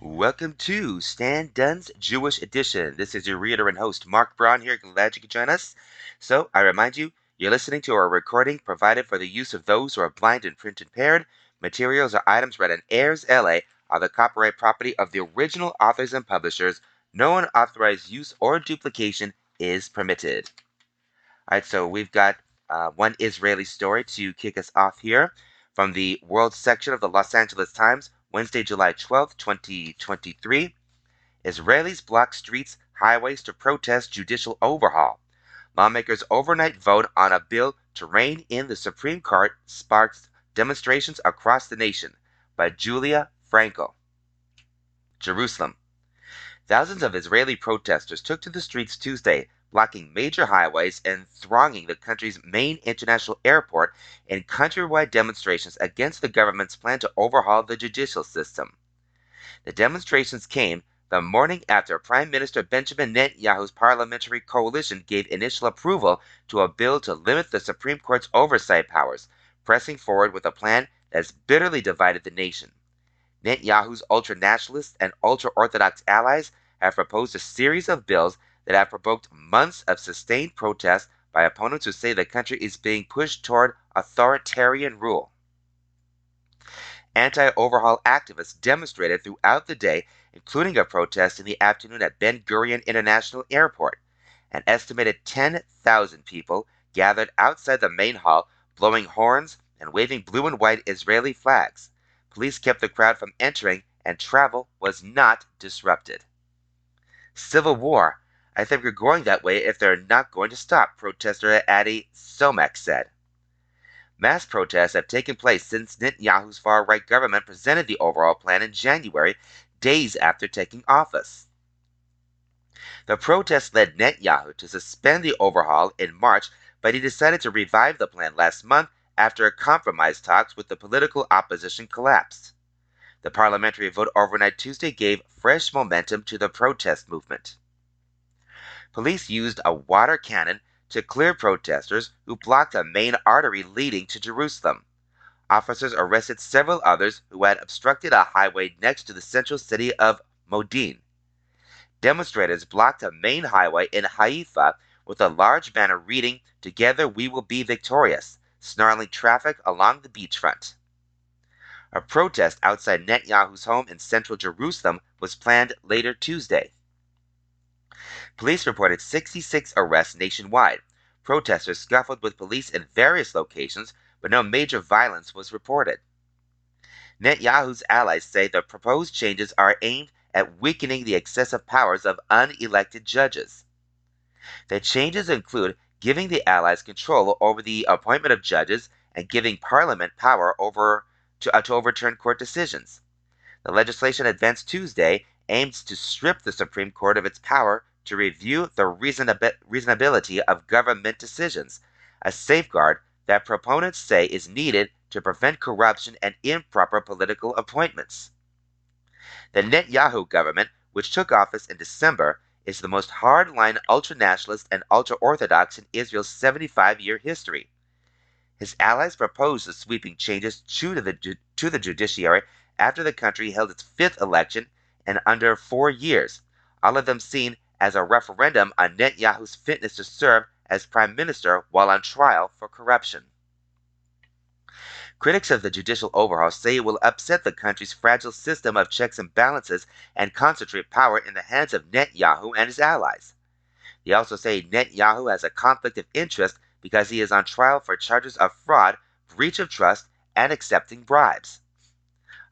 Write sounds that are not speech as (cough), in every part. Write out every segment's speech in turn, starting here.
Welcome to Stan Dunn's Jewish Edition. This is your reader and host, Mark Braun, here. Glad you could join us. So, I remind you, you're listening to a recording provided for the use of those who are blind and print impaired. Materials or items read in AIRSLA are the copyright property of the original authors and publishers. No unauthorized use or duplication is permitted. All right, so we've got uh, one Israeli story to kick us off here from the world section of the Los Angeles Times, Wednesday, July 12, 2023. Israelis block streets, highways to protest judicial overhaul. Lawmakers' overnight vote on a bill to rein in the Supreme Court sparks demonstrations across the nation. By Julia Franco. Jerusalem. Thousands of Israeli protesters took to the streets Tuesday blocking major highways and thronging the country's main international airport in countrywide demonstrations against the government's plan to overhaul the judicial system. The demonstrations came the morning after Prime Minister Benjamin Netanyahu's parliamentary coalition gave initial approval to a bill to limit the Supreme Court's oversight powers, pressing forward with a plan that has bitterly divided the nation. Netanyahu's ultra nationalist and ultra Orthodox allies have proposed a series of bills that have provoked months of sustained protest by opponents who say the country is being pushed toward authoritarian rule. Anti overhaul activists demonstrated throughout the day, including a protest in the afternoon at Ben Gurion International Airport. An estimated 10,000 people gathered outside the main hall, blowing horns and waving blue and white Israeli flags. Police kept the crowd from entering, and travel was not disrupted. Civil war I think we're going that way if they're not going to stop, protester Adi Somek said. Mass protests have taken place since Netanyahu's far right government presented the overall plan in January, days after taking office. The protests led Netanyahu to suspend the overhaul in March, but he decided to revive the plan last month after compromise talks with the political opposition collapsed. The parliamentary vote overnight Tuesday gave fresh momentum to the protest movement police used a water cannon to clear protesters who blocked a main artery leading to Jerusalem. Officers arrested several others who had obstructed a highway next to the central city of Modiin. Demonstrators blocked a main highway in Haifa with a large banner reading, Together we will be victorious, snarling traffic along the beachfront. A protest outside Netanyahu's home in central Jerusalem was planned later Tuesday. Police reported 66 arrests nationwide. Protesters scuffled with police in various locations, but no major violence was reported. Netanyahu's allies say the proposed changes are aimed at weakening the excessive powers of unelected judges. The changes include giving the allies control over the appointment of judges and giving Parliament power over to, uh, to overturn court decisions. The legislation advanced Tuesday aims to strip the Supreme Court of its power to review the reasonability of government decisions, a safeguard that proponents say is needed to prevent corruption and improper political appointments. The Netanyahu government, which took office in December, is the most hardline ultra nationalist and ultra orthodox in Israel's 75 year history. His allies proposed the sweeping changes to the, to the judiciary after the country held its fifth election in under four years, all of them seen as a referendum on Netanyahu's fitness to serve as prime minister while on trial for corruption. Critics of the judicial overhaul say it will upset the country's fragile system of checks and balances and concentrate power in the hands of Netanyahu and his allies. They also say Netanyahu has a conflict of interest because he is on trial for charges of fraud, breach of trust, and accepting bribes.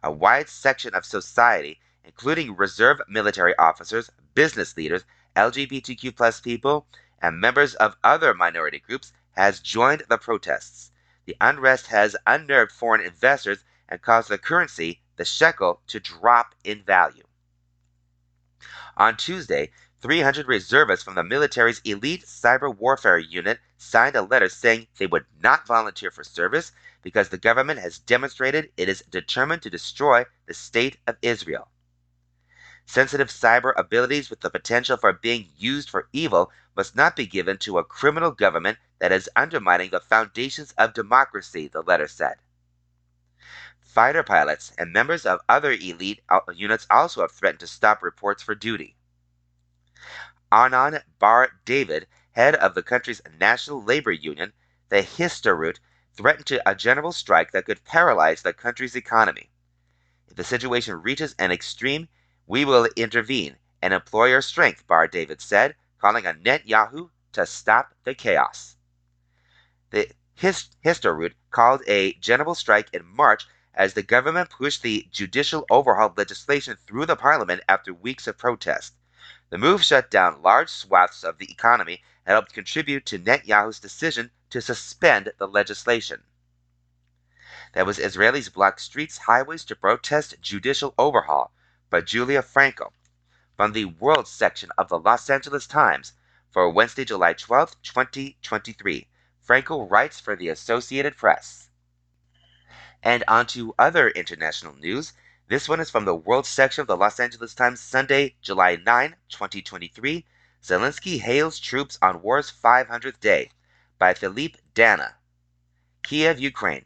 A wide section of society, including reserve military officers, business leaders, LGBTQ people, and members of other minority groups has joined the protests. The unrest has unnerved foreign investors and caused the currency, the shekel, to drop in value. On Tuesday, 300 reservists from the military's elite cyber warfare unit signed a letter saying they would not volunteer for service because the government has demonstrated it is determined to destroy the state of Israel. Sensitive cyber abilities with the potential for being used for evil must not be given to a criminal government that is undermining the foundations of democracy, the letter said. Fighter pilots and members of other elite units also have threatened to stop reports for duty. Arnon Bar David, head of the country's national labor union, the Histadrut, threatened to a general strike that could paralyze the country's economy. If the situation reaches an extreme, we will intervene and employ our strength, Bar David said, calling on Netanyahu to stop the chaos. The Histadrut called a general strike in March as the government pushed the judicial overhaul legislation through the parliament after weeks of protest. The move shut down large swaths of the economy and helped contribute to Netanyahu's decision to suspend the legislation. That was Israelis blocked streets, highways to protest judicial overhaul by Julia Franco from the World section of the Los Angeles Times for Wednesday, July 12, 2023. Franco writes for the Associated Press. And on to other international news. This one is from the World section of the Los Angeles Times, Sunday, July 9, 2023. Zelensky hails troops on war's 500th day by Philippe Dana. Kiev, Ukraine.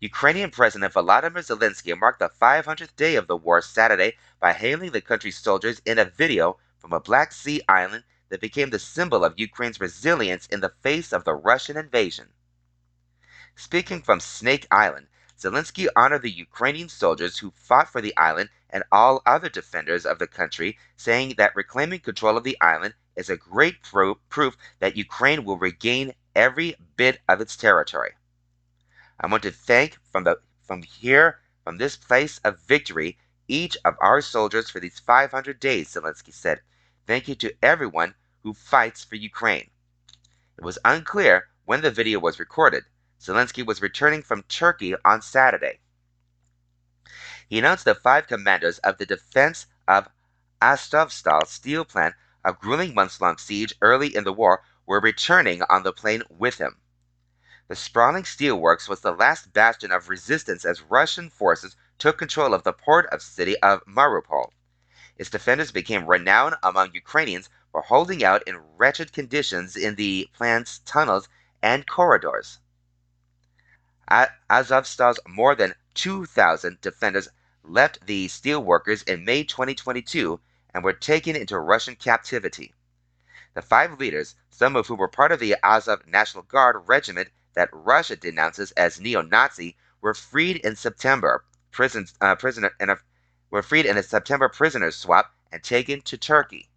Ukrainian President Volodymyr Zelensky marked the 500th day of the war Saturday by hailing the country's soldiers in a video from a Black Sea island that became the symbol of Ukraine's resilience in the face of the Russian invasion. Speaking from Snake Island, Zelensky honored the Ukrainian soldiers who fought for the island and all other defenders of the country, saying that reclaiming control of the island is a great pro- proof that Ukraine will regain every bit of its territory. I want to thank from the from here, from this place of victory, each of our soldiers for these 500 days, Zelensky said. Thank you to everyone who fights for Ukraine. It was unclear when the video was recorded. Zelensky was returning from Turkey on Saturday. He announced that five commanders of the defense of Azovstal steel plant, a grueling months long siege early in the war, were returning on the plane with him. The sprawling steelworks was the last bastion of resistance as Russian forces took control of the port of city of Mariupol. Its defenders became renowned among Ukrainians for holding out in wretched conditions in the plant's tunnels and corridors. Azovstal's more than 2,000 defenders left the steelworkers in May 2022 and were taken into Russian captivity. The five leaders, some of whom were part of the Azov National Guard regiment, that Russia denounces as neo-Nazi were freed in September. Prisons, uh, prisoner in a, were freed in a September prisoner swap and taken to Turkey.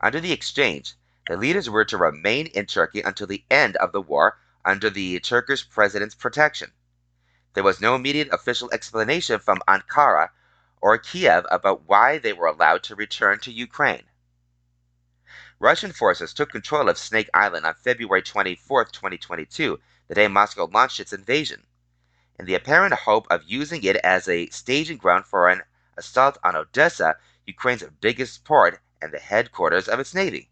Under the exchange, the leaders were to remain in Turkey until the end of the war under the Turkish president's protection. There was no immediate official explanation from Ankara or Kiev about why they were allowed to return to Ukraine. Russian forces took control of Snake Island on February 24, 2022, the day Moscow launched its invasion, in the apparent hope of using it as a staging ground for an assault on Odessa, Ukraine's biggest port and the headquarters of its navy.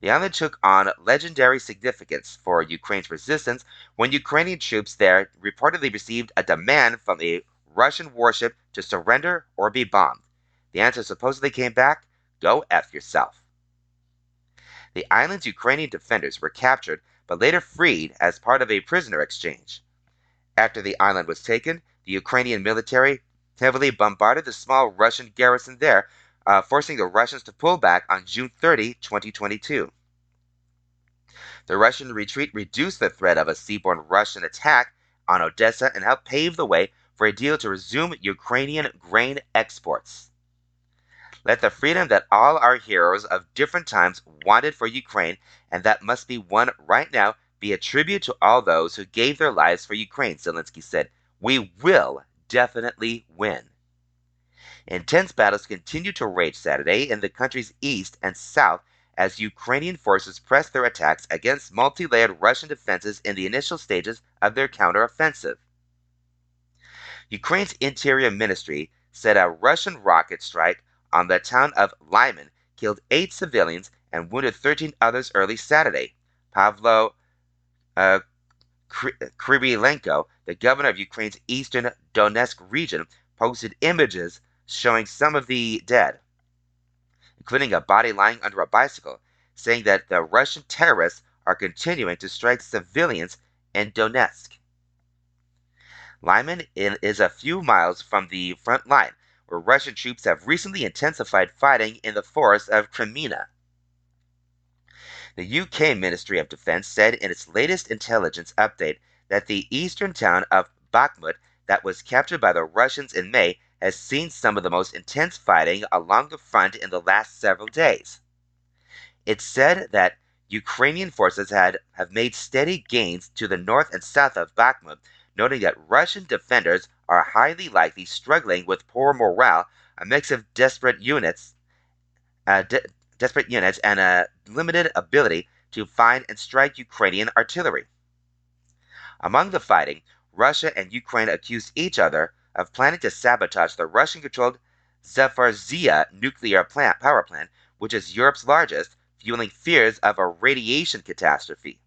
The island took on legendary significance for Ukraine's resistance when Ukrainian troops there reportedly received a demand from a Russian warship to surrender or be bombed. The answer supposedly came back go F yourself. The island's Ukrainian defenders were captured but later freed as part of a prisoner exchange. After the island was taken, the Ukrainian military heavily bombarded the small Russian garrison there, uh, forcing the Russians to pull back on June 30, 2022. The Russian retreat reduced the threat of a seaborne Russian attack on Odessa and helped pave the way for a deal to resume Ukrainian grain exports. Let the freedom that all our heroes of different times wanted for Ukraine, and that must be won right now, be a tribute to all those who gave their lives for Ukraine, Zelensky said. We will definitely win. Intense battles continue to rage Saturday in the country's east and south as Ukrainian forces press their attacks against multi layered Russian defenses in the initial stages of their counteroffensive. Ukraine's Interior Ministry said a Russian rocket strike on the town of Lyman killed eight civilians and wounded 13 others early Saturday. Pavlo uh, Kyrylenko, the governor of Ukraine's eastern Donetsk region, posted images showing some of the dead, including a body lying under a bicycle, saying that the Russian terrorists are continuing to strike civilians in Donetsk. Lyman is a few miles from the front line, where Russian troops have recently intensified fighting in the forests of Kreminna. The UK Ministry of Defense said in its latest intelligence update that the eastern town of Bakhmut, that was captured by the Russians in May, has seen some of the most intense fighting along the front in the last several days. It said that Ukrainian forces had have made steady gains to the north and south of Bakhmut, noting that Russian defenders are highly likely struggling with poor morale, a mix of desperate units, uh, de- desperate units, and a limited ability to find and strike Ukrainian artillery. Among the fighting, Russia and Ukraine accused each other of planning to sabotage the Russian-controlled Zaporizhia nuclear plant, power plant, which is Europe's largest, fueling fears of a radiation catastrophe.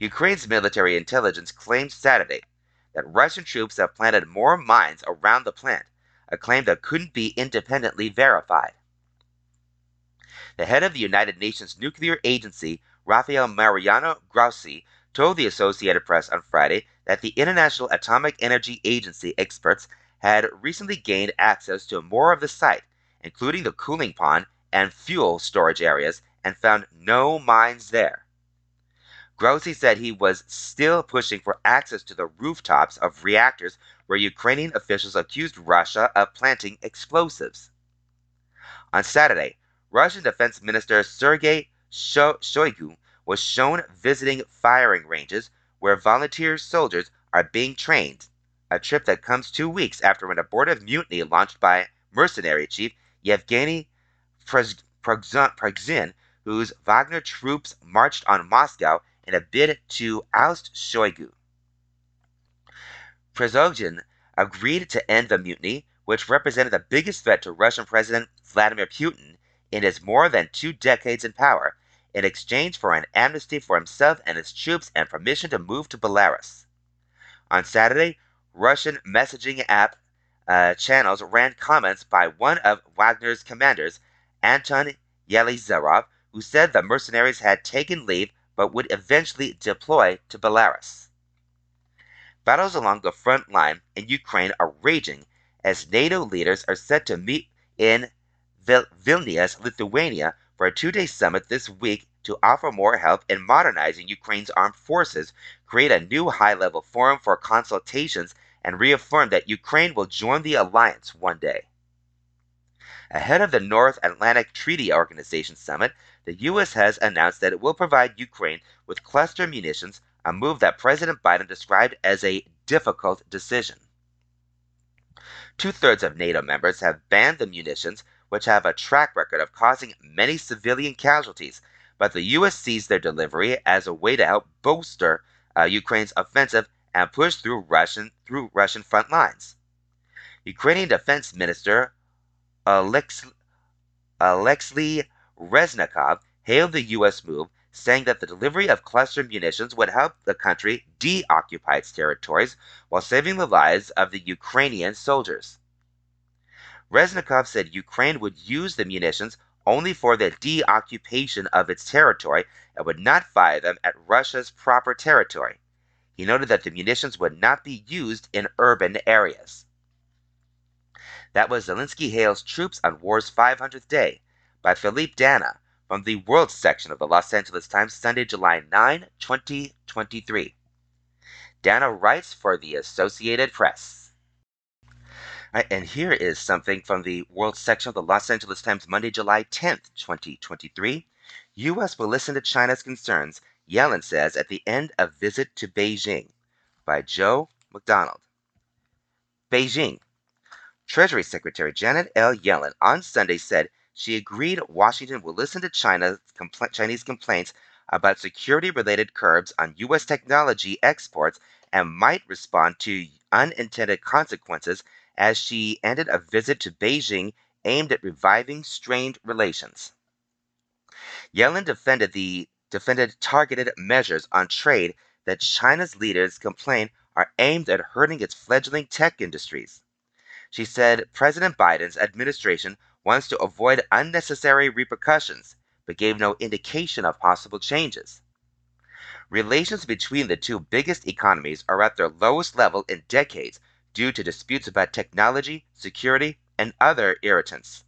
Ukraine's military intelligence claimed Saturday that Russian troops have planted more mines around the plant, a claim that couldn't be independently verified. The head of the United Nations Nuclear Agency, Rafael Mariano Grossi, told the Associated Press on Friday that the International Atomic Energy Agency experts had recently gained access to more of the site, including the cooling pond and fuel storage areas, and found no mines there. Grossi said he was still pushing for access to the rooftops of reactors where Ukrainian officials accused Russia of planting explosives. On Saturday, Russian Defense Minister Sergei Shoigu was shown visiting firing ranges where volunteer soldiers are being trained, a trip that comes two weeks after an abortive mutiny launched by mercenary chief Yevgeny Prigozhin whose Wagner troops marched on Moscow in a bid to oust Shoigu. Prigozhin agreed to end the mutiny, which represented the biggest threat to Russian President Vladimir Putin in his more than two decades in power, in exchange for an amnesty for himself and his troops and permission to move to Belarus. On Saturday, Russian messaging app uh, channels ran comments by one of Wagner's commanders, Anton Yelizarov, who said the mercenaries had taken leave but would eventually deploy to Belarus. Battles along the front line in Ukraine are raging as NATO leaders are set to meet in Vil- Vilnius, Lithuania, for a two day summit this week to offer more help in modernizing Ukraine's armed forces, create a new high level forum for consultations, and reaffirm that Ukraine will join the alliance one day. Ahead of the North Atlantic Treaty Organization summit, the U.S. has announced that it will provide Ukraine with cluster munitions, a move that President Biden described as a difficult decision. Two thirds of NATO members have banned the munitions, which have a track record of causing many civilian casualties, but the U.S. sees their delivery as a way to help bolster uh, Ukraine's offensive and push through Russian through Russian front lines. Ukrainian Defense Minister Alex, Alexei Reznikov hailed the U.S. move, saying that the delivery of cluster munitions would help the country deoccupy its territories while saving the lives of the Ukrainian soldiers. Reznikov said Ukraine would use the munitions only for the deoccupation of its territory and would not fire them at Russia's proper territory. He noted that the munitions would not be used in urban areas. That was Zelensky Hails Troops on War's 500th Day by Philippe Dana from the World section of the Los Angeles Times, Sunday, July 9, 2023. Dana writes for the Associated Press. And here is something from the World section of the Los Angeles Times, Monday, July 10th, 2023. U.S. will listen to China's concerns, Yellen says at the end of visit to Beijing by Joe McDonald. Beijing, Treasury Secretary Janet L. Yellen on Sunday said she agreed Washington will listen to China's compl- Chinese complaints about security related curbs on U.S. technology exports and might respond to unintended consequences as she ended a visit to Beijing aimed at reviving strained relations. Yellen defended the defended targeted measures on trade that China's leaders complain are aimed at hurting its fledgling tech industries. She said President Biden's administration wants to avoid unnecessary repercussions, but gave no indication of possible changes. Relations between the two biggest economies are at their lowest level in decades due to disputes about technology, security, and other irritants.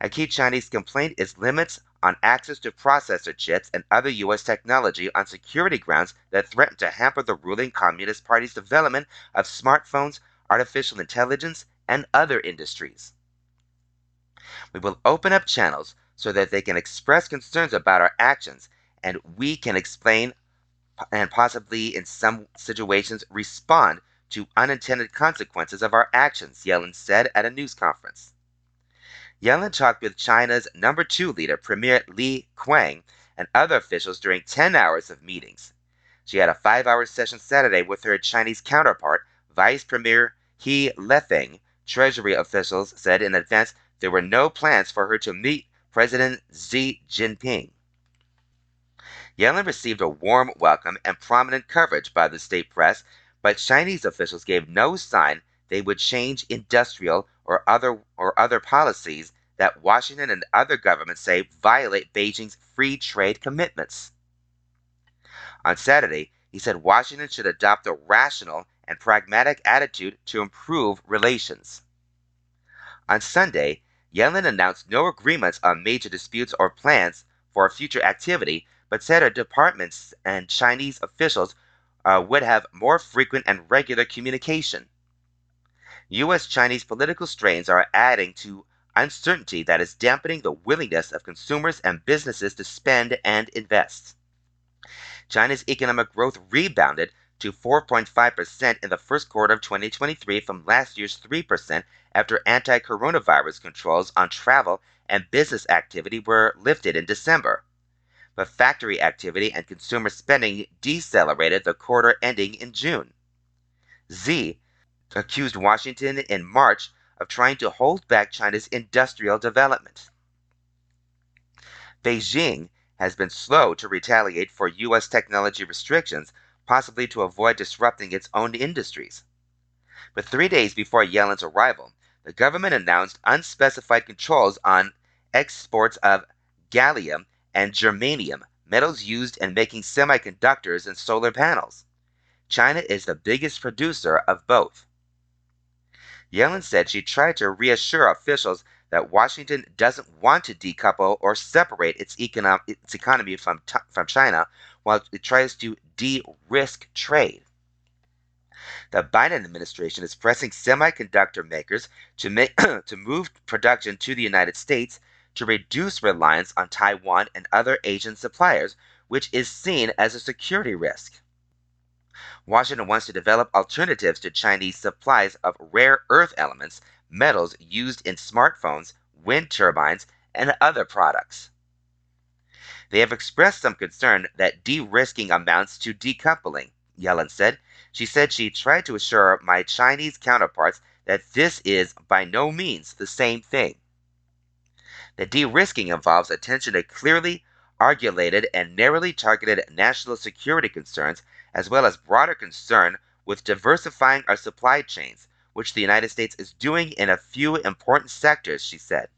A key Chinese complaint is limits on access to processor chips and other U.S. technology on security grounds that threaten to hamper the ruling Communist Party's development of smartphones, artificial intelligence, and other industries. We will open up channels so that they can express concerns about our actions and we can explain and possibly in some situations respond to unintended consequences of our actions, Yellen said at a news conference. Yellen talked with China's number two leader, Premier Li Qiang, and other officials during 10 hours of meetings. She had a five hour session Saturday with her Chinese counterpart, Vice Premier He Lifeng. Treasury officials said in advance there were no plans for her to meet President Xi Jinping. Yellen received a warm welcome and prominent coverage by the state press, but Chinese officials gave no sign they would change industrial or other or other policies that Washington and other governments say violate Beijing's free trade commitments. On Saturday, he said Washington should adopt a rational and pragmatic attitude to improve relations. On Sunday, Yellen announced no agreements on major disputes or plans for future activity but said her departments and Chinese officials uh, would have more frequent and regular communication. U.S. Chinese political strains are adding to uncertainty that is dampening the willingness of consumers and businesses to spend and invest. China's economic growth rebounded to 4.5% in the first quarter of 2023 from last year's 3% after anti coronavirus controls on travel and business activity were lifted in December but factory activity and consumer spending decelerated the quarter ending in June. Xi accused Washington in March of trying to hold back China's industrial development. Beijing has been slow to retaliate for U.S. technology restrictions, possibly to avoid disrupting its own industries. But three days before Yellen's arrival, the government announced unspecified controls on exports of gallium and germanium, metals used in making semiconductors and solar panels. China is the biggest producer of both. Yellen said she tried to reassure officials that Washington doesn't want to decouple or separate its, econo- its economy from, t- from China while it tries to de risk trade. The Biden administration is pressing semiconductor makers to, make, (clears throat) to move production to the United States to reduce reliance on Taiwan and other Asian suppliers, which is seen as a security risk. Washington wants to develop alternatives to Chinese supplies of rare earth elements, metals used in smartphones, wind turbines, and other products. They have expressed some concern that de risking amounts to decoupling, Yellen said. She said she tried to assure my Chinese counterparts that this is by no means the same thing. The de-risking involves attention to clearly articulated and narrowly targeted national security concerns, as well as broader concern with diversifying our supply chains, which the United States is doing in a few important sectors, she said.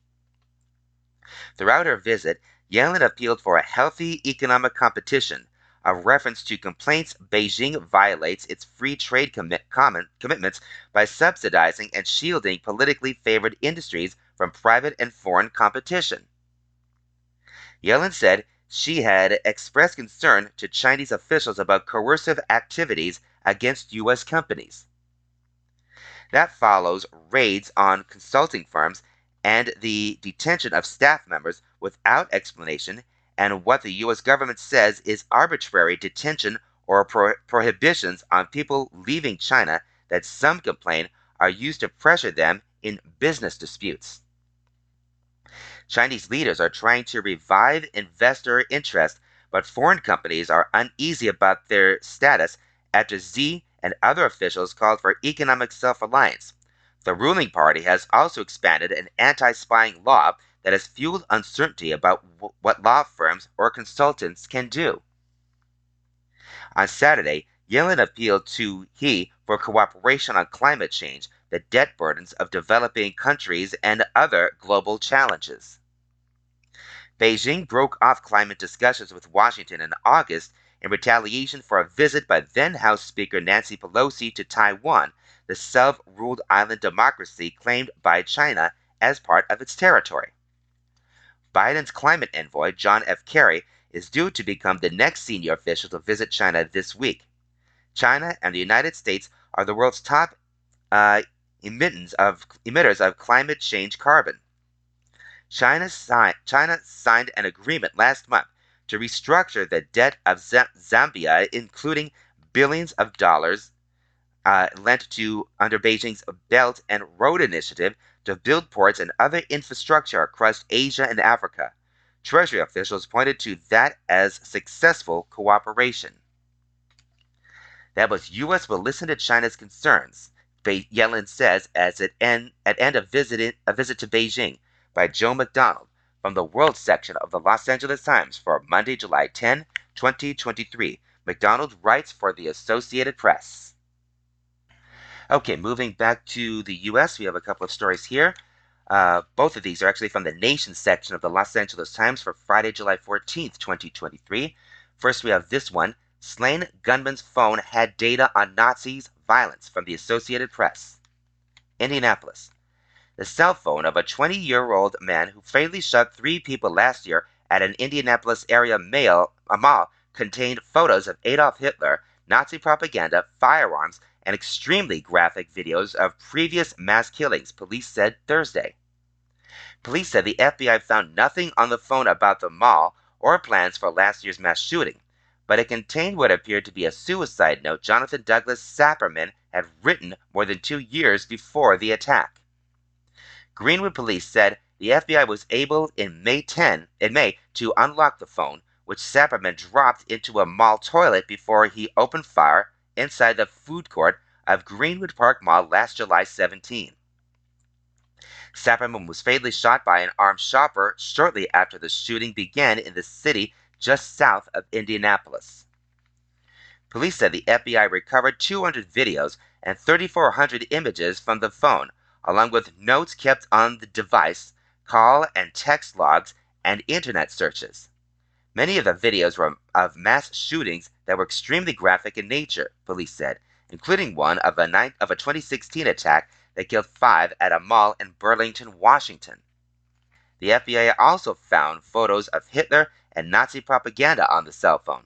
Throughout her visit, Yellen appealed for a healthy economic competition, a reference to complaints Beijing violates its free trade commit- commitments by subsidizing and shielding politically favored industries from private and foreign competition. Yellen said she had expressed concern to Chinese officials about coercive activities against U.S. companies. That follows raids on consulting firms and the detention of staff members without explanation, and what the U.S. government says is arbitrary detention or pro- prohibitions on people leaving China that some complain are used to pressure them in business disputes. Chinese leaders are trying to revive investor interest, but foreign companies are uneasy about their status after Xi and other officials called for economic self reliance. The ruling party has also expanded an anti spying law that has fueled uncertainty about w- what law firms or consultants can do. On Saturday, Yellen appealed to He for cooperation on climate change, the debt burdens of developing countries, and other global challenges. Beijing broke off climate discussions with Washington in August in retaliation for a visit by then House Speaker Nancy Pelosi to Taiwan, the self ruled island democracy claimed by China as part of its territory. Biden's climate envoy, John F. Kerry, is due to become the next senior official to visit China this week. China and the United States are the world's top uh, emitters, of, emitters of climate change carbon. China, si- China signed an agreement last month to restructure the debt of Z- Zambia, including billions of dollars uh, lent to under Beijing's Belt and Road Initiative to build ports and other infrastructure across Asia and Africa. Treasury officials pointed to that as successful cooperation. That was U.S. will listen to China's concerns, Yellen says as it end, at end of visit, a visit to Beijing by Joe McDonald from the World section of the Los Angeles Times for Monday, July 10, 2023. McDonald writes for the Associated Press. Okay, moving back to the U.S., we have a couple of stories here. Uh, both of these are actually from the Nation section of the Los Angeles Times for Friday, July 14th, 2023. First, we have this one Slain gunman's phone had data on Nazis' violence from the Associated Press. Indianapolis. The cell phone of a 20 year old man who fatally shot three people last year at an Indianapolis area mall contained photos of Adolf Hitler, Nazi propaganda, firearms, and extremely graphic videos of previous mass killings, police said Thursday. Police said the FBI found nothing on the phone about the mall or plans for last year's mass shooting but it contained what appeared to be a suicide note Jonathan Douglas Sapirman had written more than two years before the attack. Greenwood police said the FBI was able in May 10 in May to unlock the phone, which Sapirman dropped into a mall toilet before he opened fire inside the food court of Greenwood Park Mall last July 17. Sapirman was fatally shot by an armed shopper shortly after the shooting began in the city just south of Indianapolis. Police said the FBI recovered 200 videos and 3,400 images from the phone, along with notes kept on the device, call and text logs, and internet searches. Many of the videos were of mass shootings that were extremely graphic in nature, police said, including one of a, of a 2016 attack that killed five at a mall in Burlington, Washington. The FBI also found photos of Hitler and Nazi propaganda on the cell phone.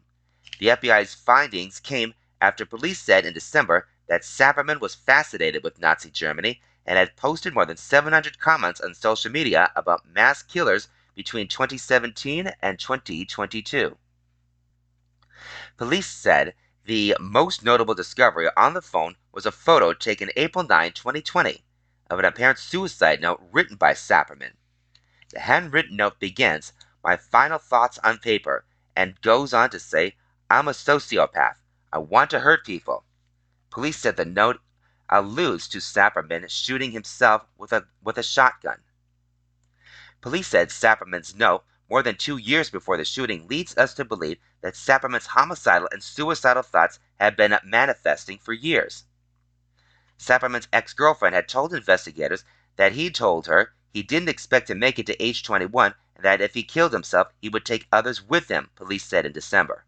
The FBI's findings came after police said in December that Sapirman was fascinated with Nazi Germany and had posted more than 700 comments on social media about mass killers between 2017 and 2022. Police said the most notable discovery on the phone was a photo taken April 9, 2020, of an apparent suicide note written by Sapirman. The handwritten note begins my final thoughts on paper, and goes on to say, I'm a sociopath. I want to hurt people. Police said the note alludes to Sapirman shooting himself with a, with a shotgun. Police said Sapirman's note, more than two years before the shooting, leads us to believe that Sapirman's homicidal and suicidal thoughts had been manifesting for years. Sapirman's ex girlfriend had told investigators that he told her he didn't expect to make it to age 21 and that if he killed himself, he would take others with him, police said in December.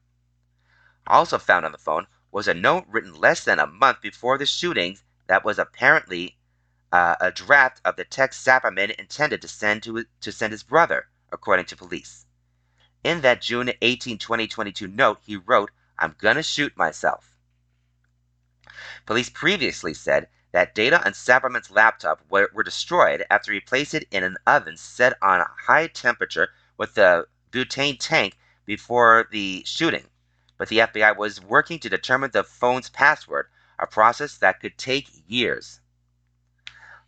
Also found on the phone was a note written less than a month before the shooting that was apparently uh, a draft of the text Sapirman intended to send to, to send his brother, according to police. In that June 18, 2022 note, he wrote, I'm gonna shoot myself. Police previously said that data on Sapirman's laptop were, were destroyed after he placed it in an oven set on a high temperature with a butane tank before the shooting. But the FBI was working to determine the phone's password, a process that could take years.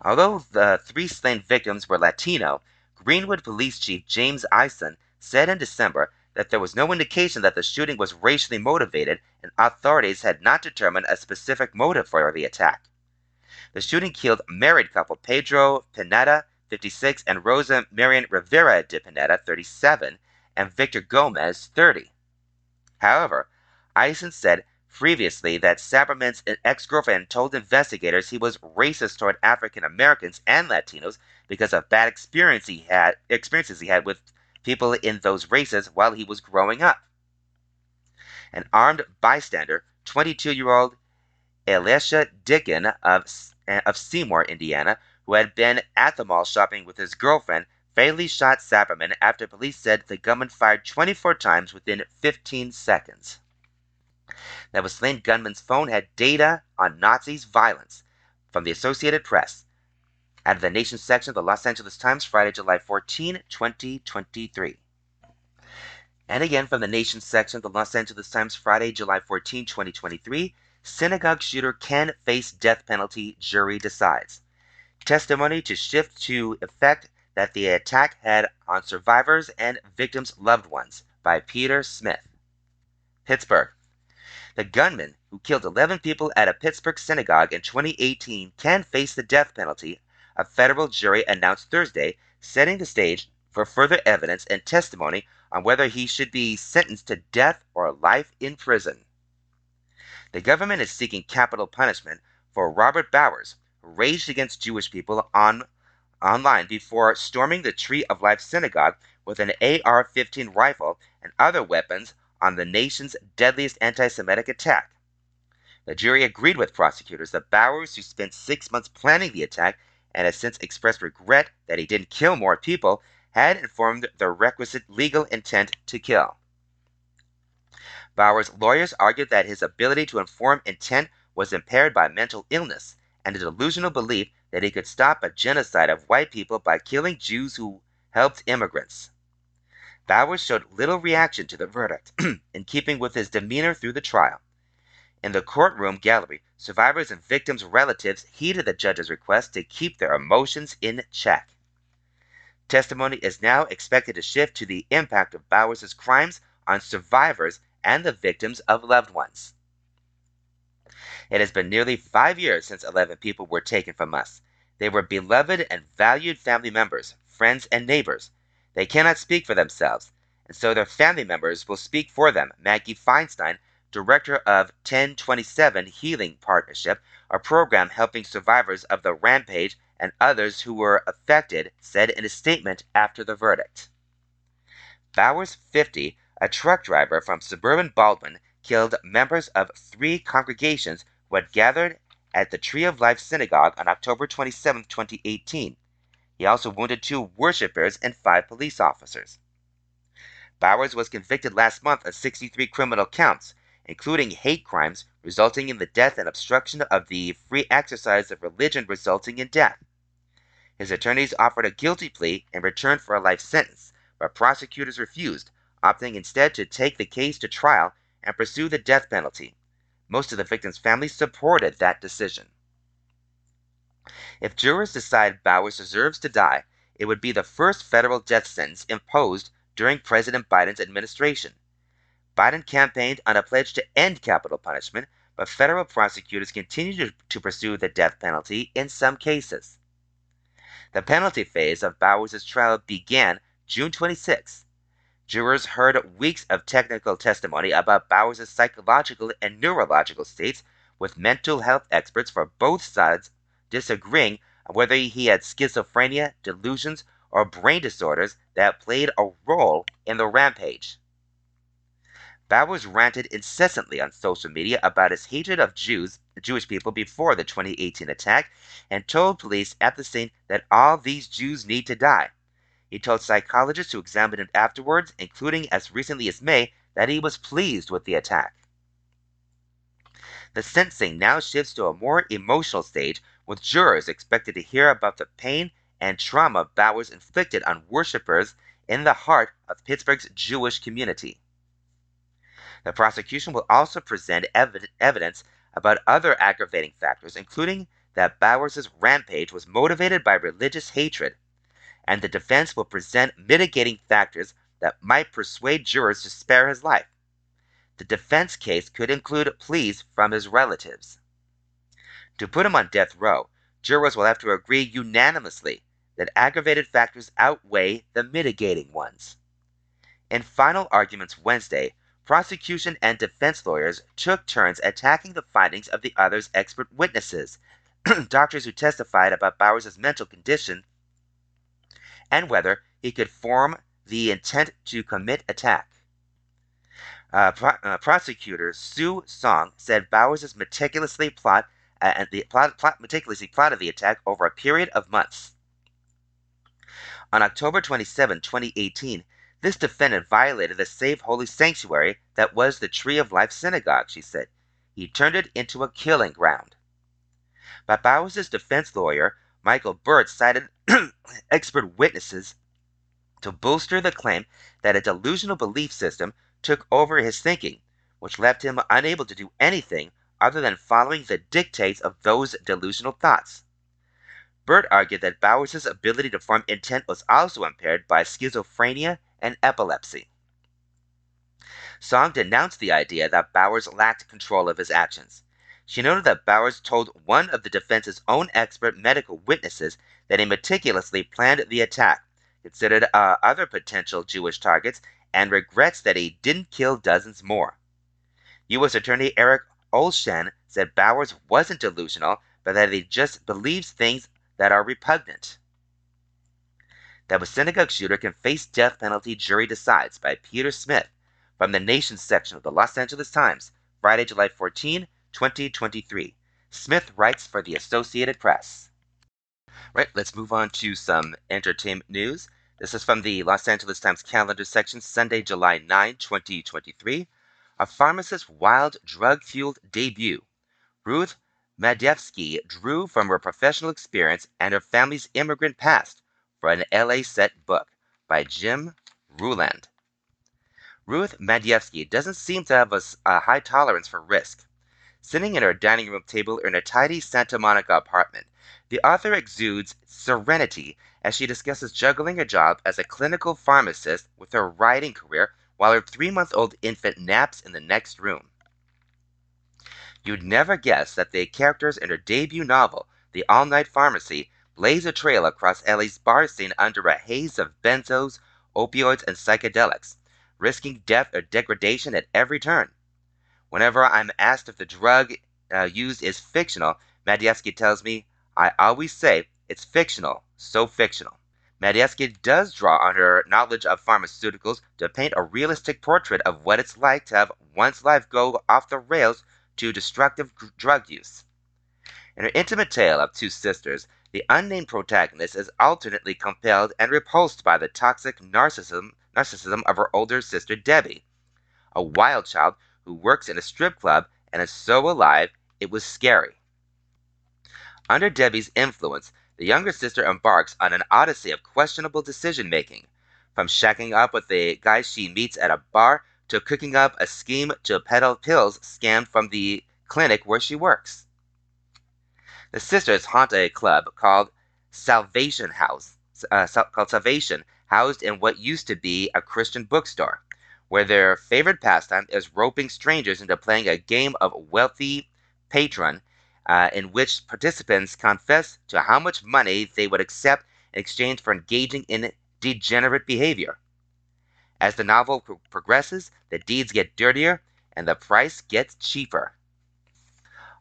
Although the three slain victims were Latino, Greenwood Police Chief James Ison said in December that there was no indication that the shooting was racially motivated and authorities had not determined a specific motive for the attack. The shooting killed married couple Pedro Pineda, 56, and Rosa Marian Rivera de Pineda, 37, and Victor Gomez, 30. However, Ison said previously that Sapirman's ex girlfriend told investigators he was racist toward African Americans and Latinos because of bad experience he had, experiences he had with people in those races while he was growing up. An armed bystander, 22 year old Elisha Dicken of, eh, of Seymour, Indiana, who had been at the mall shopping with his girlfriend, fatally shot Sapirman after police said the gunman fired 24 times within 15 seconds. That was slain gunman's phone had data on Nazis' violence from the Associated Press. Out of the Nation section of the Los Angeles Times, Friday, July 14, 2023. And again from the Nation section of the Los Angeles Times, Friday, July 14, 2023. Synagogue shooter can face death penalty, jury decides. Testimony to shift to effect that the attack had on survivors and victims' loved ones by Peter Smith. Pittsburgh. The gunman who killed 11 people at a Pittsburgh synagogue in 2018 can face the death penalty, a federal jury announced Thursday, setting the stage for further evidence and testimony on whether he should be sentenced to death or life in prison. The government is seeking capital punishment for Robert Bowers, who raged against Jewish people on online before storming the Tree of Life synagogue with an AR 15 rifle and other weapons on the nation's deadliest anti Semitic attack. The jury agreed with prosecutors that Bowers, who spent six months planning the attack and has since expressed regret that he didn't kill more people, had informed the requisite legal intent to kill. Bowers' lawyers argued that his ability to inform intent was impaired by mental illness and a delusional belief that he could stop a genocide of white people by killing Jews who helped immigrants. Bowers showed little reaction to the verdict, (clears throat) in keeping with his demeanor through the trial. In the courtroom gallery, survivors and victims' relatives heeded the judge's request to keep their emotions in check. Testimony is now expected to shift to the impact of Bowers' crimes on survivors and the victims of loved ones. It has been nearly five years since 11 people were taken from us. They were beloved and valued family members, friends, and neighbors. They cannot speak for themselves, and so their family members will speak for them. Maggie Feinstein, director of 1027 Healing Partnership, a program helping survivors of the rampage and others who were affected, said in a statement after the verdict. Bowers 50 a truck driver from suburban Baldwin killed members of three congregations who had gathered at the Tree of Life Synagogue on October 27, 2018. He also wounded two worshippers and five police officers. Bowers was convicted last month of 63 criminal counts, including hate crimes resulting in the death and obstruction of the free exercise of religion resulting in death. His attorneys offered a guilty plea in return for a life sentence, but prosecutors refused, opting instead to take the case to trial and pursue the death penalty. Most of the victims' families supported that decision. If jurors decide Bowers deserves to die, it would be the first federal death sentence imposed during President Biden's administration. Biden campaigned on a pledge to end capital punishment, but federal prosecutors continue to, pursue the death penalty in some cases. The penalty phase of Bowers' trial began June 26, Jurors heard weeks of technical testimony about Bowers' psychological and neurological states, with mental health experts for both sides disagreeing on whether he had schizophrenia, delusions, or brain disorders that played a role in the rampage. Bowers ranted incessantly on social media about his hatred of Jews, Jewish people before the 2018 attack, and told police at the scene that all these Jews need to die. He told psychologists who examined him afterwards, including as recently as May, that he was pleased with the attack. The sentencing now shifts to a more emotional stage, with jurors expected to hear about the pain and trauma Bowers inflicted on worshippers in the heart of Pittsburgh's Jewish community. The prosecution will also present ev- evidence about other aggravating factors, including that Bowers' rampage was motivated by religious hatred and the defense will present mitigating factors that might persuade jurors to spare his life. The defense case could include pleas from his relatives. To put him on death row, jurors will have to agree unanimously that aggravated factors outweigh the mitigating ones. In final arguments Wednesday, prosecution and defense lawyers took turns attacking the findings of the other's expert witnesses, (clears throat) doctors who testified about Bowers' mental condition and whether he could form the intent to commit attack. Uh, pro- uh, prosecutor Soo Song said Bowers' meticulously plot and the plot, plot, meticulously plotted the attack over a period of months. On October 27, 2018, this defendant violated the safe holy sanctuary that was the Tree of Life Synagogue, she said. He turned it into a killing ground. But Bowers' defense lawyer, Michael Burt, cited (clears throat) expert witnesses to bolster the claim that a delusional belief system took over his thinking, which left him unable to do anything other than following the dictates of those delusional thoughts. Burt argued that Bowers' ability to form intent was also impaired by schizophrenia and epilepsy. Song denounced the idea that Bowers lacked control of his actions. She noted that Bowers told one of the defense's own expert medical witnesses that he meticulously planned the attack, considered uh, other potential Jewish targets, and regrets that he didn't kill dozens more. U.S. Attorney Eric Olshan said Bowers wasn't delusional, but that he just believes things that are repugnant. That a synagogue shooter can face death penalty, jury decides by Peter Smith from the Nations section of the Los Angeles Times, Friday, July 14, 2023. Smith writes for the Associated Press. Right, let's move on to some entertainment news. This is from the Los Angeles Times calendar section, Sunday, July 9, 2023. A pharmacist's wild drug fueled debut. Ruth Madievsky drew from her professional experience and her family's immigrant past for an LA set book by Jim Ruland. Ruth Madievsky doesn't seem to have a, a high tolerance for risk. Sitting at her dining room table in a tidy Santa Monica apartment, the author exudes serenity as she discusses juggling a job as a clinical pharmacist with her writing career while her three month old infant naps in the next room. You'd never guess that the characters in her debut novel, The All Night Pharmacy, blaze a trail across LA's bar scene under a haze of benzos, opioids, and psychedelics, risking death or degradation at every turn. Whenever I'm asked if the drug uh, used is fictional, Madievsky tells me, I always say it's fictional, so fictional. Madievsky does draw on her knowledge of pharmaceuticals to paint a realistic portrait of what it's like to have one's life go off the rails to destructive drug use. In her intimate tale of two sisters, the unnamed protagonist is alternately compelled and repulsed by the toxic narcissism, narcissism of her older sister Debbie, a wild child who works in a strip club and is so alive it was scary. Under Debbie's influence, the younger sister embarks on an odyssey of questionable decision making, from shacking up with the guy she meets at a bar to cooking up a scheme to peddle pills scammed from the clinic where she works. The sisters haunt a club called Salvation House, uh, called Salvation, housed in what used to be a Christian bookstore where their favorite pastime is roping strangers into playing a game of wealthy patron uh, in which participants confess to how much money they would accept in exchange for engaging in degenerate behavior. As the novel pro- progresses, the deeds get dirtier and the price gets cheaper.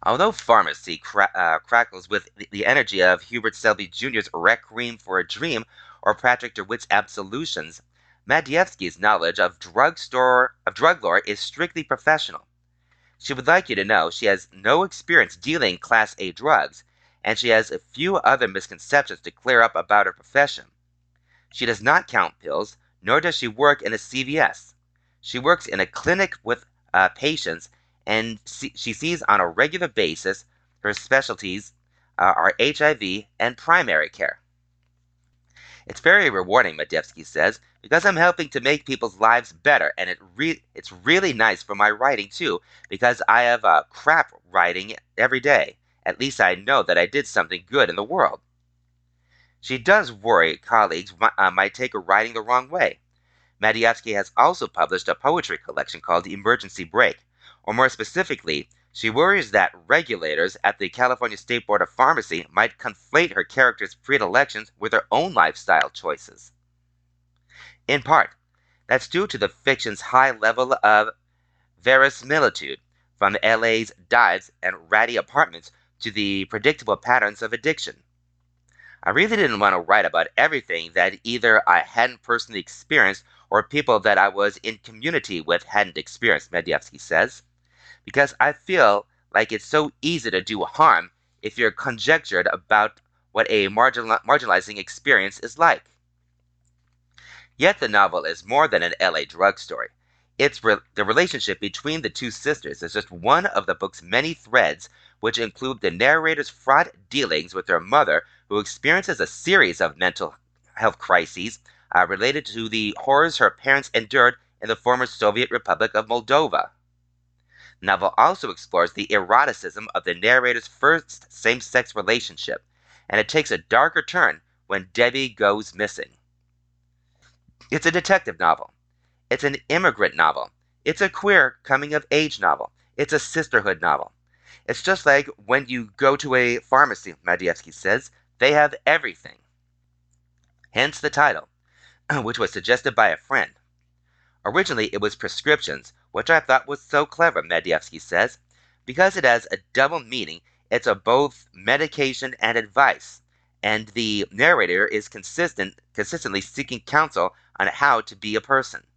Although pharmacy cra- uh, crackles with the energy of Hubert Selby Jr.'s Requiem for a Dream or Patrick DeWitt's Absolutions, Madievsky's knowledge of drug store of drug lore is strictly professional. She would like you to know she has no experience dealing class A drugs, and she has a few other misconceptions to clear up about her profession. She does not count pills, nor does she work in a CVS. She works in a clinic with uh, patients, and see, she sees on a regular basis. Her specialties uh, are HIV and primary care. It's very rewarding, Madievsky says, because I'm helping to make people's lives better, and it re- it's really nice for my writing too, because I have uh, crap writing every day. At least I know that I did something good in the world. She does worry colleagues uh, might take her writing the wrong way. Madievsky has also published a poetry collection called Emergency Brake, or more specifically, she worries that regulators at the California State Board of Pharmacy might conflate her character's predilections with her own lifestyle choices. In part, that's due to the fiction's high level of verisimilitude, from LA's dives and ratty apartments to the predictable patterns of addiction. I really didn't want to write about everything that either I hadn't personally experienced or people that I was in community with hadn't experienced, Madievsky says, because I feel like it's so easy to do harm if you're conjectured about what a marginal- marginalizing experience is like. Yet the novel is more than an LA drug story. It's re- the relationship between the two sisters is just one of the book's many threads, which include the narrator's fraught dealings with her mother, who experiences a series of mental health crises uh, related to the horrors her parents endured in the former Soviet Republic of Moldova. Novel also explores the eroticism of the narrator's first same sex relationship, and it takes a darker turn when Debbie goes missing. It's a detective novel. It's an immigrant novel. It's a queer coming of age novel. It's a sisterhood novel. It's just like when you go to a pharmacy, Madievsky says, they have everything. Hence the title, (clears throat) which was suggested by a friend. Originally, it was prescriptions, which I thought was so clever, Madievsky says. Because it has a double meaning, it's a both medication and advice, and the narrator is consistent, consistently seeking counsel on how to be a person.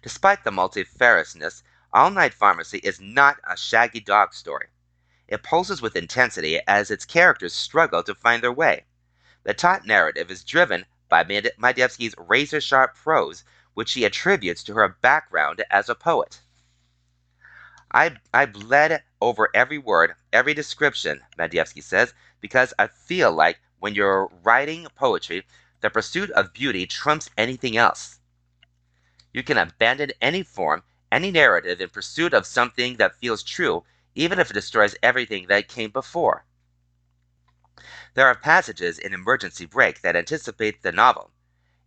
Despite the multifariousness, All Night Pharmacy is not a shaggy dog story. It pulses with intensity as its characters struggle to find their way. The taut narrative is driven by Madievsky's razor sharp prose which he attributes to her background as a poet. I, I bled over every word, every description, Madievsky says, because I feel like when you're writing poetry, the pursuit of beauty trumps anything else. You can abandon any form, any narrative in pursuit of something that feels true, even if it destroys everything that came before. There are passages in Emergency Brake that anticipate the novel,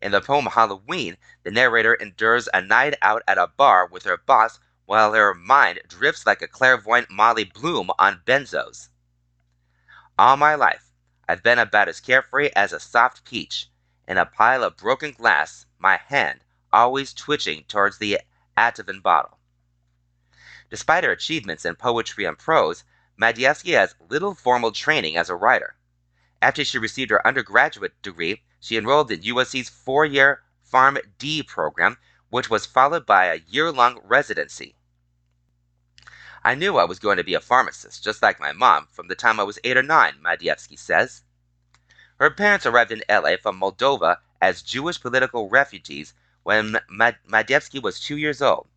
in the poem Halloween, the narrator endures a night out at a bar with her boss while her mind drifts like a clairvoyant Molly Bloom on benzos. All my life, I've been about as carefree as a soft peach, in a pile of broken glass, my hand always twitching towards the Ativan bottle. Despite her achievements in poetry and prose, Madievsky has little formal training as a writer. After she received her undergraduate degree, she enrolled in USC's four year PharmD program, which was followed by a year long residency. I knew I was going to be a pharmacist, just like my mom, from the time I was eight or nine, Madievsky says. Her parents arrived in LA from Moldova as Jewish political refugees when Madievsky was two years old.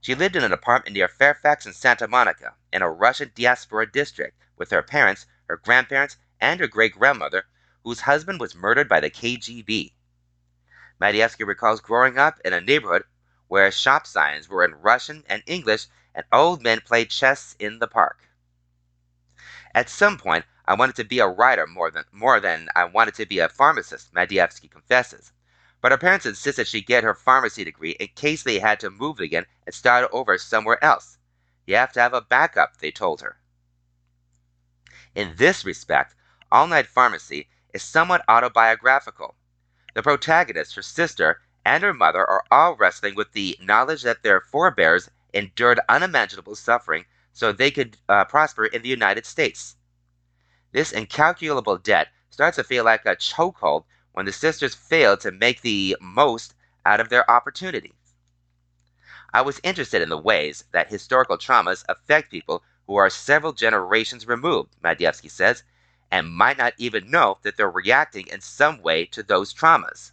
She lived in an apartment near Fairfax and Santa Monica, in a Russian diaspora district, with her parents, her grandparents, and her great grandmother, whose husband was murdered by the KGB. Madievsky recalls growing up in a neighborhood where shop signs were in Russian and English and old men played chess in the park. At some point, I wanted to be a writer more than, more than I wanted to be a pharmacist, Madievsky confesses. But her parents insisted she get her pharmacy degree in case they had to move again and start over somewhere else. You have to have a backup, they told her. In this respect, All Night Pharmacy is somewhat autobiographical. The protagonist, her sister, and her mother are all wrestling with the knowledge that their forebears endured unimaginable suffering so they could uh, prosper in the United States. This incalculable debt starts to feel like a chokehold when the sisters fail to make the most out of their opportunities. I was interested in the ways that historical traumas affect people who are several generations removed, Madievsky says, and might not even know that they're reacting in some way to those traumas.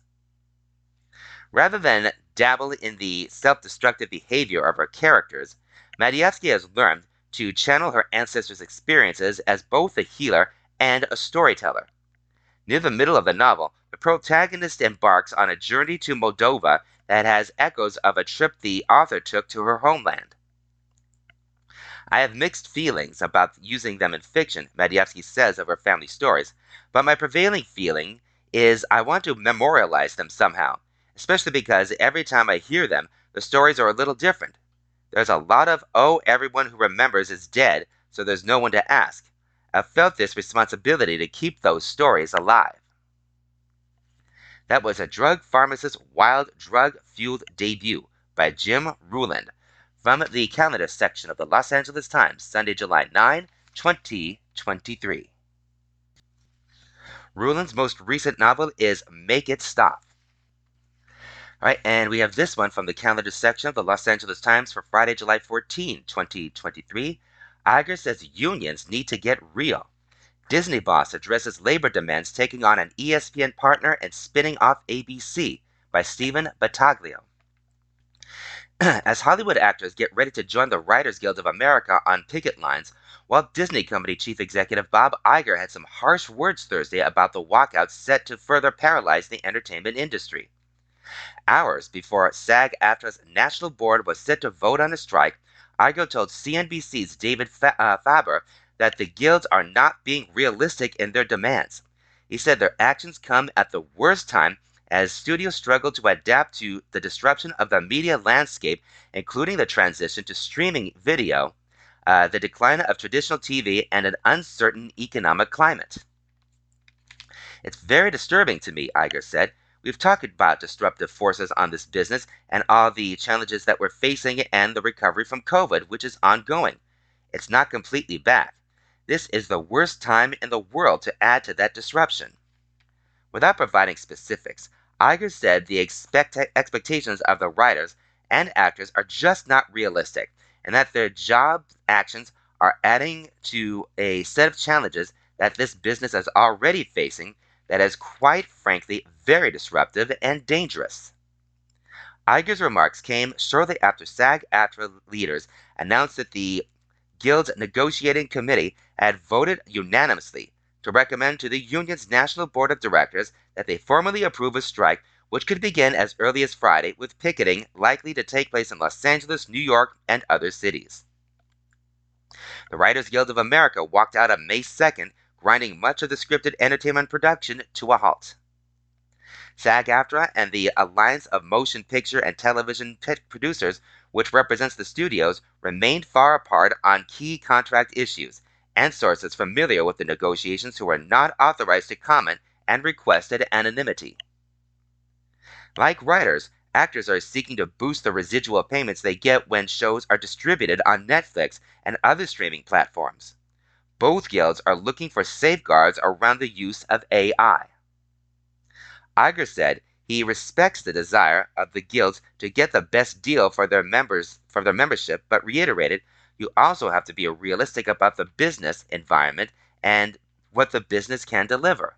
Rather than dabble in the self destructive behavior of her characters, Madievsky has learned to channel her ancestors' experiences as both a healer and a storyteller. Near the middle of the novel, the protagonist embarks on a journey to Moldova that has echoes of a trip the author took to her homeland. I have mixed feelings about using them in fiction, Madievsky says of her family stories, but my prevailing feeling is I want to memorialize them somehow, especially because every time I hear them, the stories are a little different. There's a lot of, oh, everyone who remembers is dead, so there's no one to ask. I've felt this responsibility to keep those stories alive. That was a drug pharmacist's wild drug fueled debut by Jim Ruland from the calendar section of the Los Angeles Times, Sunday, July 9, 2023. Ruland's most recent novel is Make It Stop. All right, and we have this one from the calendar section of the Los Angeles Times for Friday, July 14, 2023. Iger says unions need to get real. Disney boss addresses labor demands taking on an ESPN partner and spinning off ABC by Stephen Battaglio. (clears throat) As Hollywood actors get ready to join the Writers Guild of America on picket lines, Walt Disney Company chief executive Bob Iger had some harsh words Thursday about the walkouts set to further paralyze the entertainment industry. Hours before SAG AFTRA's national board was set to vote on a strike, Iger told CNBC's David uh, Faber that the guilds are not being realistic in their demands. He said their actions come at the worst time as studios struggle to adapt to the disruption of the media landscape, including the transition to streaming video, uh, the decline of traditional TV, and an uncertain economic climate. It's very disturbing to me, Iger said. We've talked about disruptive forces on this business and all the challenges that we're facing and the recovery from COVID, which is ongoing. It's not completely back. This is the worst time in the world to add to that disruption. Without providing specifics, Iger said the expect- expectations of the writers and actors are just not realistic, and that their job actions are adding to a set of challenges that this business is already facing that is quite frankly very disruptive and dangerous. Iger's remarks came shortly after SAG AFTRA leaders announced that the Guild's negotiating committee had voted unanimously to recommend to the union's National Board of Directors that they formally approve a strike which could begin as early as Friday, with picketing likely to take place in Los Angeles, New York, and other cities. The Writers Guild of America walked out on May 2nd, grinding much of the scripted entertainment production to a halt. SAG AFTRA and the Alliance of Motion Picture and Television Producers, which represents the studios, remained far apart on key contract issues, and sources familiar with the negotiations who were not authorized to comment and requested anonymity. Like writers, actors are seeking to boost the residual payments they get when shows are distributed on Netflix and other streaming platforms. Both guilds are looking for safeguards around the use of AI. Iger said he respects the desire of the guilds to get the best deal for their members for their membership, but reiterated you also have to be realistic about the business environment and what the business can deliver.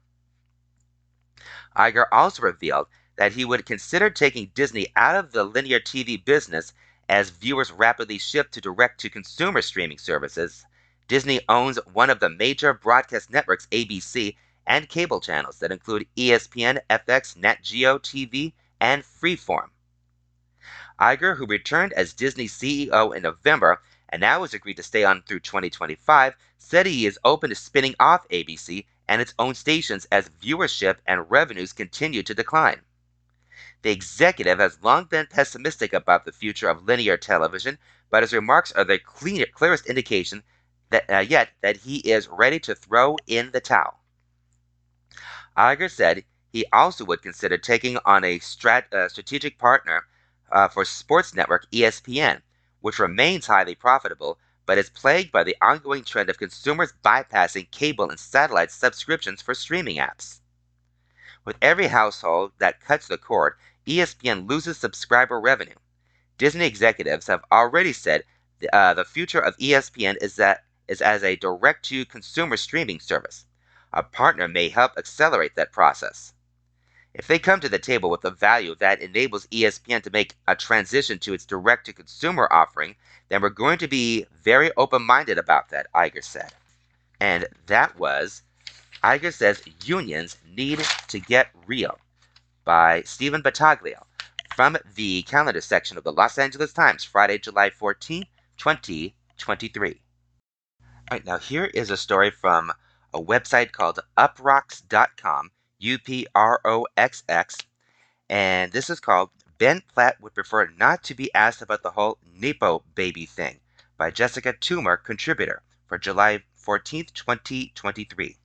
Iger also revealed that he would consider taking Disney out of the linear TV business as viewers rapidly shift to direct to consumer streaming services. Disney owns one of the major broadcast networks, ABC, and cable channels that include ESPN, FX, Nat Geo TV, and Freeform. Iger, who returned as Disney CEO in November, and now has agreed to stay on through 2025, said he is open to spinning off ABC and its own stations as viewership and revenues continue to decline. The executive has long been pessimistic about the future of linear television, but his remarks are the clear, clearest indication that uh, yet that he is ready to throw in the towel. Iger said he also would consider taking on a strat, uh, strategic partner uh, for sports network ESPN, which remains highly profitable but is plagued by the ongoing trend of consumers bypassing cable and satellite subscriptions for streaming apps. With every household that cuts the cord, ESPN loses subscriber revenue. Disney executives have already said uh, the future of ESPN is that is as a direct-to-consumer streaming service. A partner may help accelerate that process. If they come to the table with a value that enables ESPN to make a transition to its direct to consumer offering, then we're going to be very open minded about that, Iger said. And that was Iger says unions need to get real by Stephen Battaglio from the calendar section of the Los Angeles Times, Friday, July 14, 2023. All right, now here is a story from a website called uproxx.com U P R O X X. And this is called Ben Platt Would Prefer Not to Be Asked About the Whole Nepo Baby Thing by Jessica Toomer, contributor, for July 14th, 2023.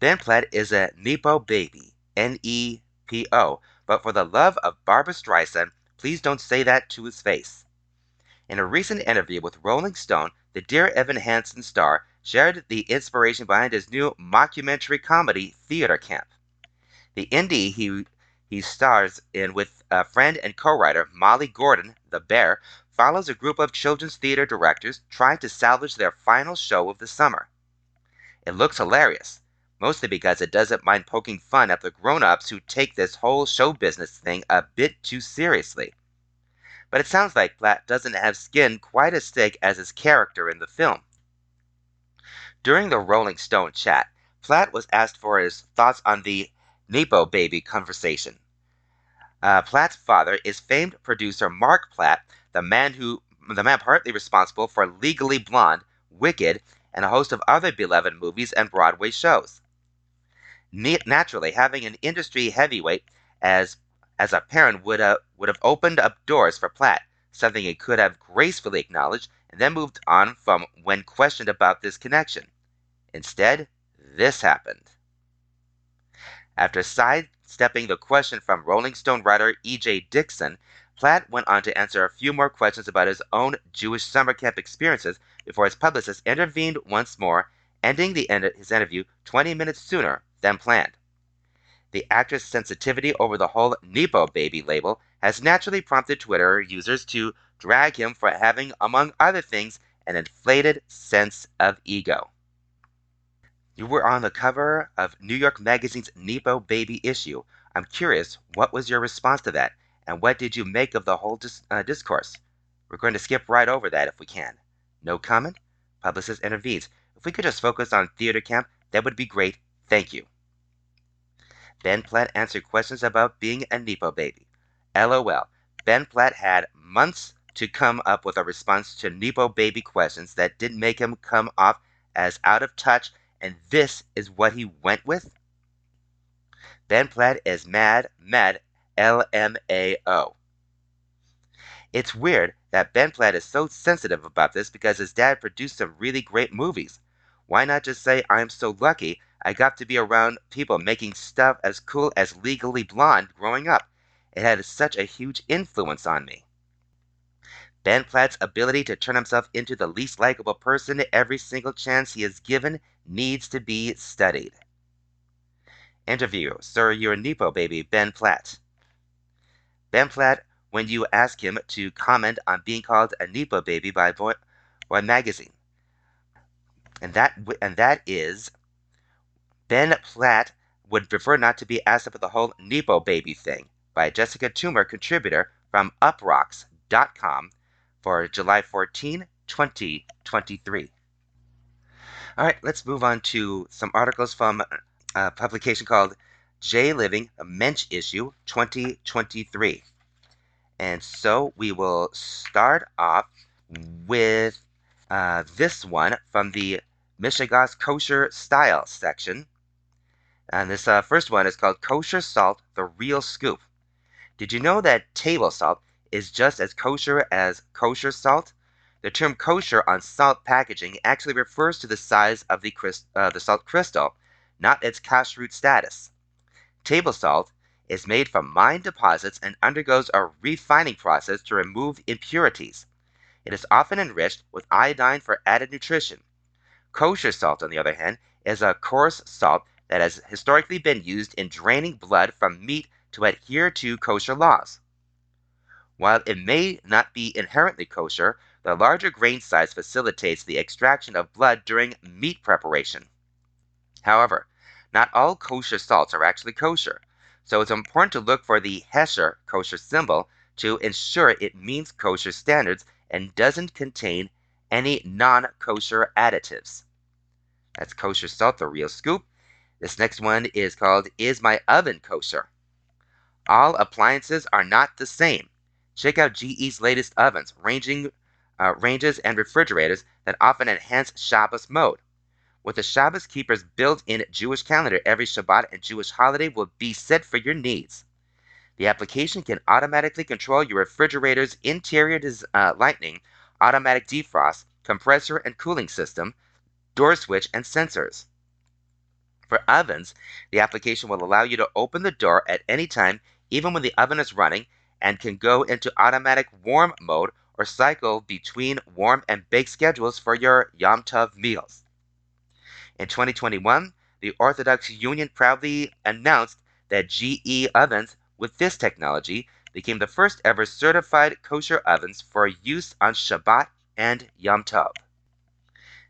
Ben Platt is a Nepo baby, N E P O, but for the love of Barbra Streisand, please don't say that to his face. In a recent interview with Rolling Stone, the Dear Evan Hansen star shared the inspiration behind his new mockumentary comedy, Theater Camp. The indie he, he stars in with a friend and co-writer Molly Gordon, the Bear, follows a group of children's theater directors trying to salvage their final show of the summer. It looks hilarious, mostly because it doesn't mind poking fun at the grown-ups who take this whole show business thing a bit too seriously. But it sounds like Platt doesn't have skin quite as thick as his character in the film. During the Rolling Stone chat, Platt was asked for his thoughts on the Nepo baby conversation. Uh, Platt's father is famed producer Mark Platt, the man who the man partly responsible for Legally Blonde, Wicked, and a host of other beloved movies and Broadway shows. Naturally, having an industry heavyweight as as a parent would uh, would have opened up doors for Platt, something he could have gracefully acknowledged and then moved on from when questioned about this connection. Instead, this happened. After sidestepping the question from Rolling Stone writer E.J. Dickson, Platt went on to answer a few more questions about his own Jewish summer camp experiences before his publicist intervened once more, ending the end his interview 20 minutes sooner than planned. The actor's sensitivity over the whole Nepo baby label has naturally prompted Twitter users to drag him for having, among other things, an inflated sense of ego. You were on the cover of New York Magazine's Nepo Baby issue. I'm curious, what was your response to that? And what did you make of the whole dis- uh, discourse? We're going to skip right over that if we can. No comment? Publicist intervenes. If we could just focus on theater camp, that would be great. Thank you. Ben Platt answered questions about being a Nepo baby. LOL. Ben Platt had months to come up with a response to Nepo baby questions that didn't make him come off as out of touch and this is what he went with? Ben Platt is mad, mad, LMAO. It's weird that Ben Platt is so sensitive about this because his dad produced some really great movies. Why not just say, I'm so lucky I got to be around people making stuff as cool as Legally Blonde growing up? It had such a huge influence on me. Ben Platt's ability to turn himself into the least likable person every single chance he is given needs to be studied. Interview Sir, your Nepo baby, Ben Platt. Ben Platt, when you ask him to comment on being called a Nepo baby by Boy Magazine. And that, and that is, Ben Platt would prefer not to be asked about the whole Nepo baby thing by Jessica Toomer, contributor from uproxx.com for July 14, 2023. All right, let's move on to some articles from a publication called J Living, a Mensch Issue 2023. And so we will start off with uh, this one from the Mishegas Kosher Style section. And this uh, first one is called Kosher Salt, the Real Scoop. Did you know that table salt is just as kosher as kosher salt? The term kosher on salt packaging actually refers to the size of the, uh, the salt crystal, not its kashrut status. Table salt is made from mine deposits and undergoes a refining process to remove impurities. It is often enriched with iodine for added nutrition. Kosher salt, on the other hand, is a coarse salt that has historically been used in draining blood from meat to adhere to kosher laws. While it may not be inherently kosher, the larger grain size facilitates the extraction of blood during meat preparation. However, not all kosher salts are actually kosher, so it's important to look for the hechsher kosher symbol to ensure it meets kosher standards and doesn't contain any non kosher additives. That's kosher salt, the real scoop. This next one is called Is My Oven Kosher? All appliances are not the same. Check out GE's latest ovens, ranging uh, ranges, and refrigerators that often enhance Shabbos mode. With the Shabbos Keeper's built-in Jewish calendar, every Shabbat and Jewish holiday will be set for your needs. The application can automatically control your refrigerator's interior uh, lighting, automatic defrost, compressor and cooling system, door switch, and sensors. For ovens, the application will allow you to open the door at any time, even when the oven is running, and can go into automatic warm mode or cycle between warm and baked schedules for your Yom Tov meals. In 2021, the Orthodox Union proudly announced that GE ovens with this technology, became the first ever certified kosher ovens for use on Shabbat and Yom Tov.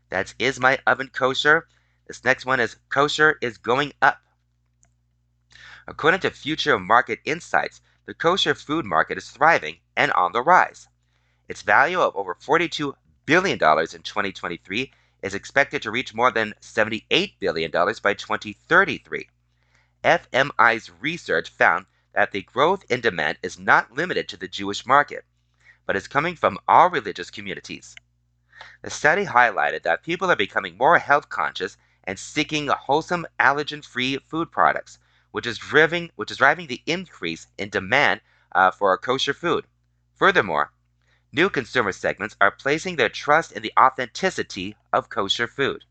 That's Is My Oven Kosher? This next one is Kosher is Going Up. According to Future Market Insights, the kosher food market is thriving and on the rise. Its value of over $42 billion in 2023 is expected to reach more than $78 billion by 2033. FMI's research found that the growth in demand is not limited to the Jewish market, but is coming from all religious communities. The study highlighted that people are becoming more health conscious and seeking wholesome allergen-free food products, which is driving which is driving the increase in demand uh, for kosher food. Furthermore, new consumer segments are placing their trust in the authenticity of kosher food.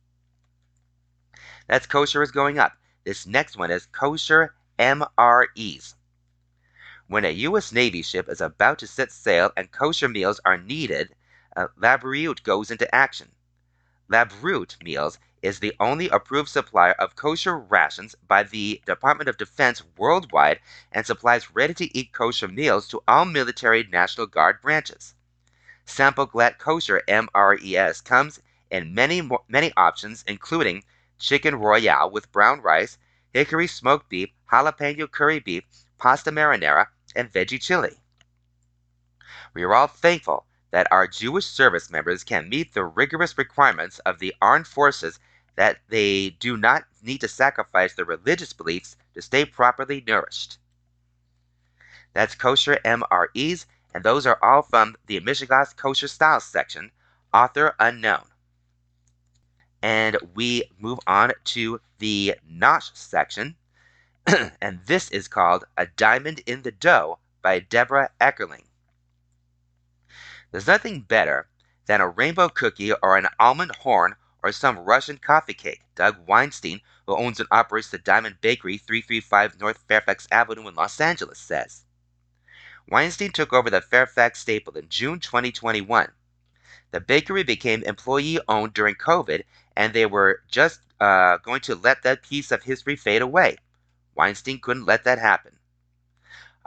That's kosher is going up. This next one is kosher MREs. When a U.S. Navy ship is about to set sail and kosher meals are needed, uh, goes into action. LaBriut Meals is the only approved supplier of kosher rations by the Department of Defense worldwide and supplies ready to eat kosher meals to all military National Guard branches. Sample Glatt Kosher MRES comes in many, many options, including chicken royale with brown rice, hickory smoked beef, jalapeno curry beef, pasta marinara, and veggie chili. We are all thankful that our Jewish service members can meet the rigorous requirements of the armed forces that they do not need to sacrifice their religious beliefs to stay properly nourished. That's kosher MREs, and those are all from the Mishigas Kosher Styles section, author unknown. And we move on to the Nosh section, (clears throat) and this is called A Diamond in the Dough by Deborah Eckerling. There's nothing better than a rainbow cookie or an almond horn or some Russian coffee cake. Doug Weinstein, who owns and operates the Diamond Bakery, 335 North Fairfax Avenue in Los Angeles, says. Weinstein took over the Fairfax staple in June 2021. The bakery became employee owned during COVID, and they were just uh, going to let that piece of history fade away. Weinstein couldn't let that happen.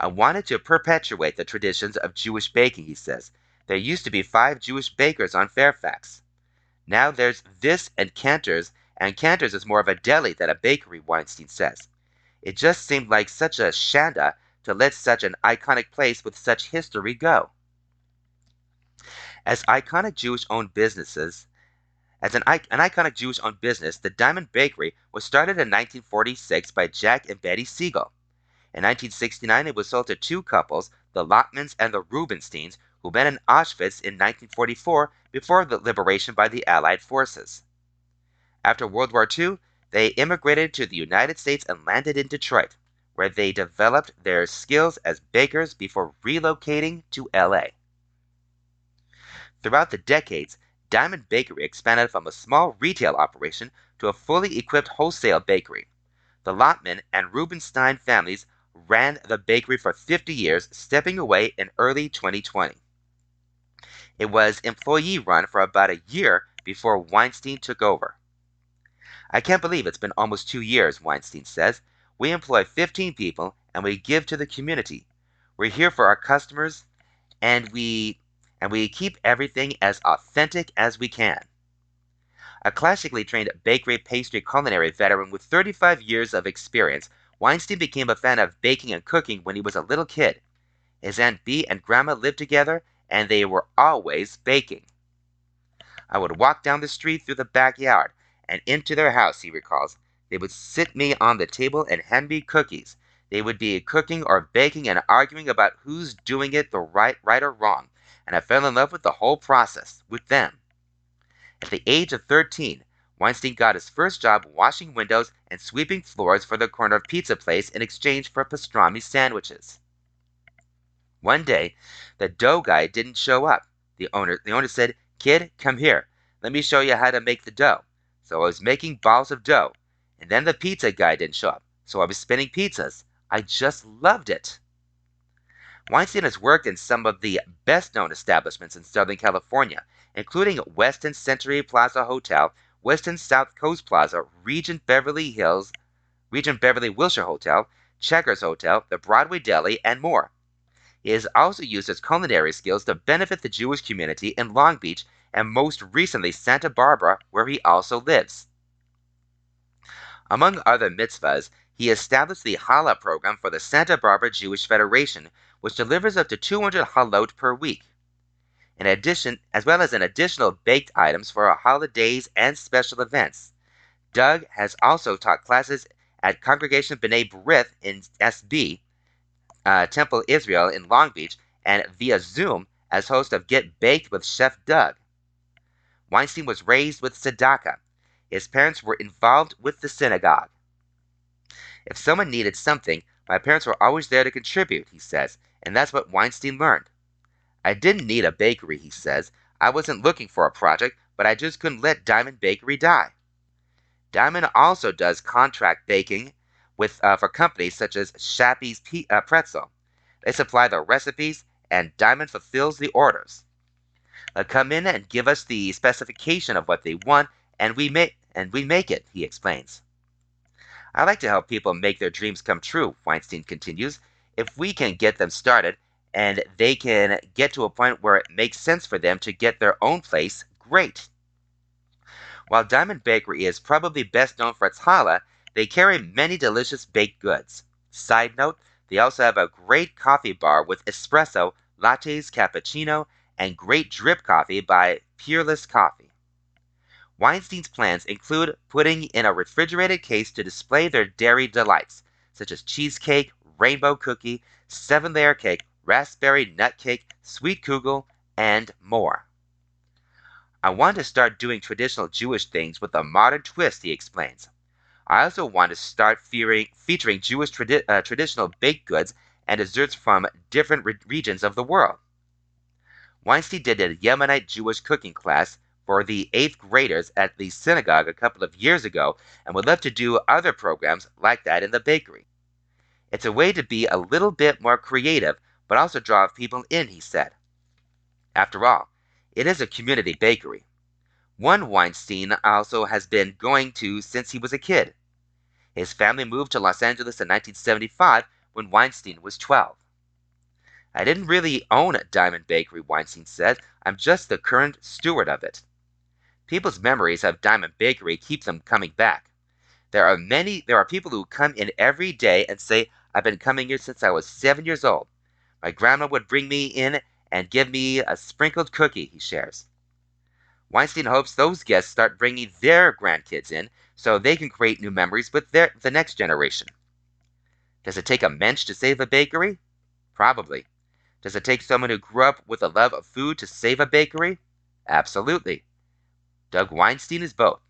I wanted to perpetuate the traditions of Jewish baking, he says. There used to be five Jewish bakers on Fairfax. Now there's this and Canter's, and Canter's is more of a deli than a bakery, Weinstein says. It just seemed like such a shanda to let such an iconic place with such history go. As iconic Jewish owned businesses, as an, an iconic Jewish owned business, the Diamond Bakery was started in 1946 by Jack and Betty Siegel. In 1969, it was sold to two couples, the Lotmans and the Rubensteins, who met in Auschwitz in 1944 before the liberation by the Allied forces. After World War II, they immigrated to the United States and landed in Detroit, where they developed their skills as bakers before relocating to LA. Throughout the decades, Diamond Bakery expanded from a small retail operation to a fully equipped wholesale bakery. The Lotman and Rubenstein families ran the bakery for 50 years, stepping away in early 2020. It was employee run for about a year before Weinstein took over. I can't believe it's been almost two years, Weinstein says. We employ 15 people and we give to the community. We're here for our customers and we and we keep everything as authentic as we can. A classically trained bakery pastry culinary veteran with 35 years of experience, Weinstein became a fan of baking and cooking when he was a little kid. His Aunt Bee and Grandma lived together and they were always baking. I would walk down the street through the backyard and into their house, he recalls. They would sit me on the table and hand me cookies. They would be cooking or baking and arguing about who's doing it the right right or wrong, and I fell in love with the whole process, with them. At the age of 13, Weinstein got his first job washing windows and sweeping floors for the corner pizza place in exchange for pastrami sandwiches. One day, the dough guy didn't show up. The owner, the owner said, Kid, come here. Let me show you how to make the dough. So I was making balls of dough. And then the pizza guy didn't show up. So I was spinning pizzas. I just loved it. Weinstein has worked in some of the best known establishments in Southern California, including Westin Century Plaza Hotel, Westin South Coast Plaza, Regent Beverly Hills, Regent Beverly Wilshire Hotel, Checkers Hotel, the Broadway Deli, and more. Has also used his culinary skills to benefit the Jewish community in Long Beach and most recently Santa Barbara, where he also lives. Among other mitzvahs, he established the Challah program for the Santa Barbara Jewish Federation, which delivers up to 200 halot per week. In addition, as well as an additional baked items for holidays and special events. Doug has also taught classes at Congregation B'nai B'rith in SB, uh, Temple Israel in Long Beach, and via Zoom as host of Get Baked with Chef Doug. Weinstein was raised with tzedakah. His parents were involved with the synagogue. If someone needed something, my parents were always there to contribute, he says, and that's what Weinstein learned. I didn't need a bakery, he says. I wasn't looking for a project, but I just couldn't let Diamond Bakery die. Diamond also does contract baking with uh, for companies such as Shappy's P- uh, Pretzel. They supply the recipes, and Diamond fulfills the orders. Uh, come in and give us the specification of what they want, and we make and we make it. He explains. I like to help people make their dreams come true. Weinstein continues. If we can get them started, and they can get to a point where it makes sense for them to get their own place, great. While Diamond Bakery is probably best known for its challah, they carry many delicious baked goods. Side note, they also have a great coffee bar with espresso, lattes, cappuccino, and great drip coffee by Peerless Coffee. Weinstein's plans include putting in a refrigerated case to display their dairy delights, such as cheesecake, rainbow cookie, seven layer cake, raspberry nut cake, sweet kugel, and more. I want to start doing traditional Jewish things with a modern twist, he explains. I also want to start fearing, featuring Jewish tradi- uh, traditional baked goods and desserts from different re- regions of the world. Weinstein did a Yemenite Jewish cooking class for the eighth graders at the synagogue a couple of years ago and would love to do other programs like that in the bakery. It's a way to be a little bit more creative, but also draw people in, he said. After all, it is a community bakery. One Weinstein also has been going to since he was a kid. His family moved to Los Angeles in 1975 when Weinstein was 12. I didn't really own Diamond Bakery, Weinstein said. I'm just the current steward of it. People's memories of Diamond Bakery keep them coming back. There are many there are people who come in every day and say, I've been coming here since I was seven years old. My grandma would bring me in and give me a sprinkled cookie, he shares. Weinstein hopes those guests start bringing their grandkids in so they can create new memories with their, the next generation. Does it take a mensch to save a bakery? Probably. Does it take someone who grew up with a love of food to save a bakery? Absolutely. Doug Weinstein is both.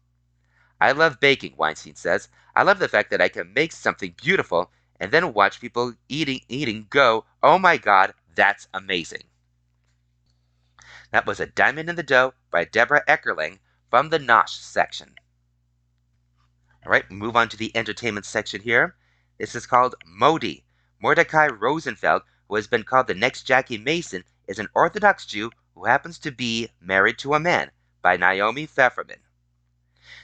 I love baking, Weinstein says. I love the fact that I can make something beautiful and then watch people eating eating go, "Oh my god, that's amazing." That was A Diamond in the Dough by Deborah Eckerling from the Nosh section. All right, move on to the entertainment section here. This is called Modi. Mordecai Rosenfeld, who has been called the next Jackie Mason, is an Orthodox Jew who happens to be married to a man by Naomi Pfefferman.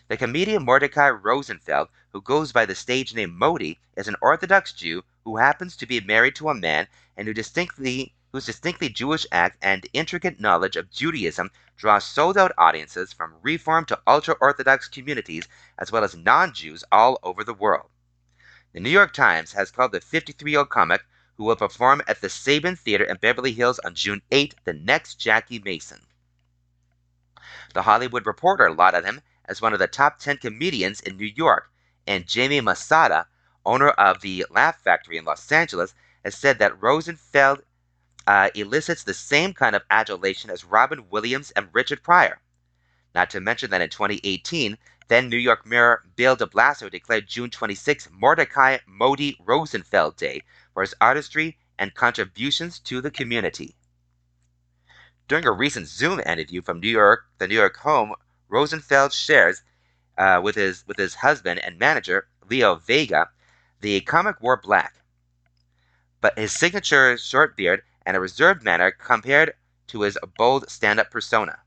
The comedian Mordecai Rosenfeld, who goes by the stage name Modi, is an Orthodox Jew who happens to be married to a man and who distinctly whose distinctly Jewish act and intricate knowledge of Judaism draws sold out audiences from Reform to ultra Orthodox communities as well as non Jews all over the world. The New York Times has called the 53 year old comic who will perform at the Saban Theater in Beverly Hills on June 8 the next Jackie Mason. The Hollywood Reporter lauded him as one of the top 10 comedians in New York, and Jamie Masada, owner of the Laugh Factory in Los Angeles, has said that Rosenfeld uh, elicits the same kind of adulation as Robin Williams and Richard Pryor. Not to mention that in 2018, then New York Mayor Bill de Blasio declared June 26 Mordecai Modi Rosenfeld Day for his artistry and contributions to the community. During a recent Zoom interview from New York, the New York home, Rosenfeld shares uh, with his with his husband and manager Leo Vega, the comic wore black, but his signature short beard and a reserved manner compared to his bold stand up persona.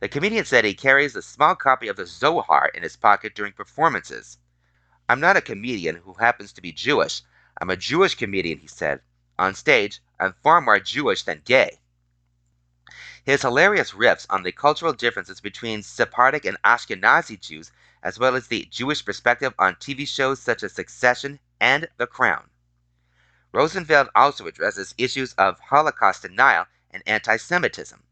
The comedian said he carries a small copy of the Zohar in his pocket during performances. I'm not a comedian who happens to be Jewish. I'm a Jewish comedian, he said. On stage, I'm far more Jewish than gay. His hilarious riffs on the cultural differences between Sephardic and Ashkenazi Jews, as well as the Jewish perspective on TV shows such as Succession and The Crown. Rosenfeld also addresses issues of Holocaust denial and anti Semitism.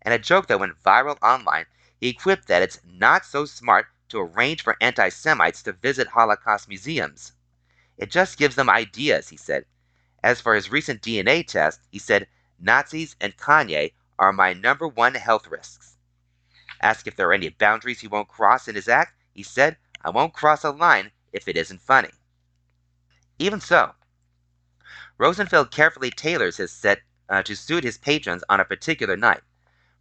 And a joke that went viral online, he quipped that it's not so smart to arrange for anti Semites to visit Holocaust museums. It just gives them ideas, he said. As for his recent DNA test, he said, Nazis and Kanye are my number one health risks. Asked if there are any boundaries he won't cross in his act, he said, I won't cross a line if it isn't funny. Even so, Rosenfeld carefully tailors his set uh, to suit his patrons on a particular night.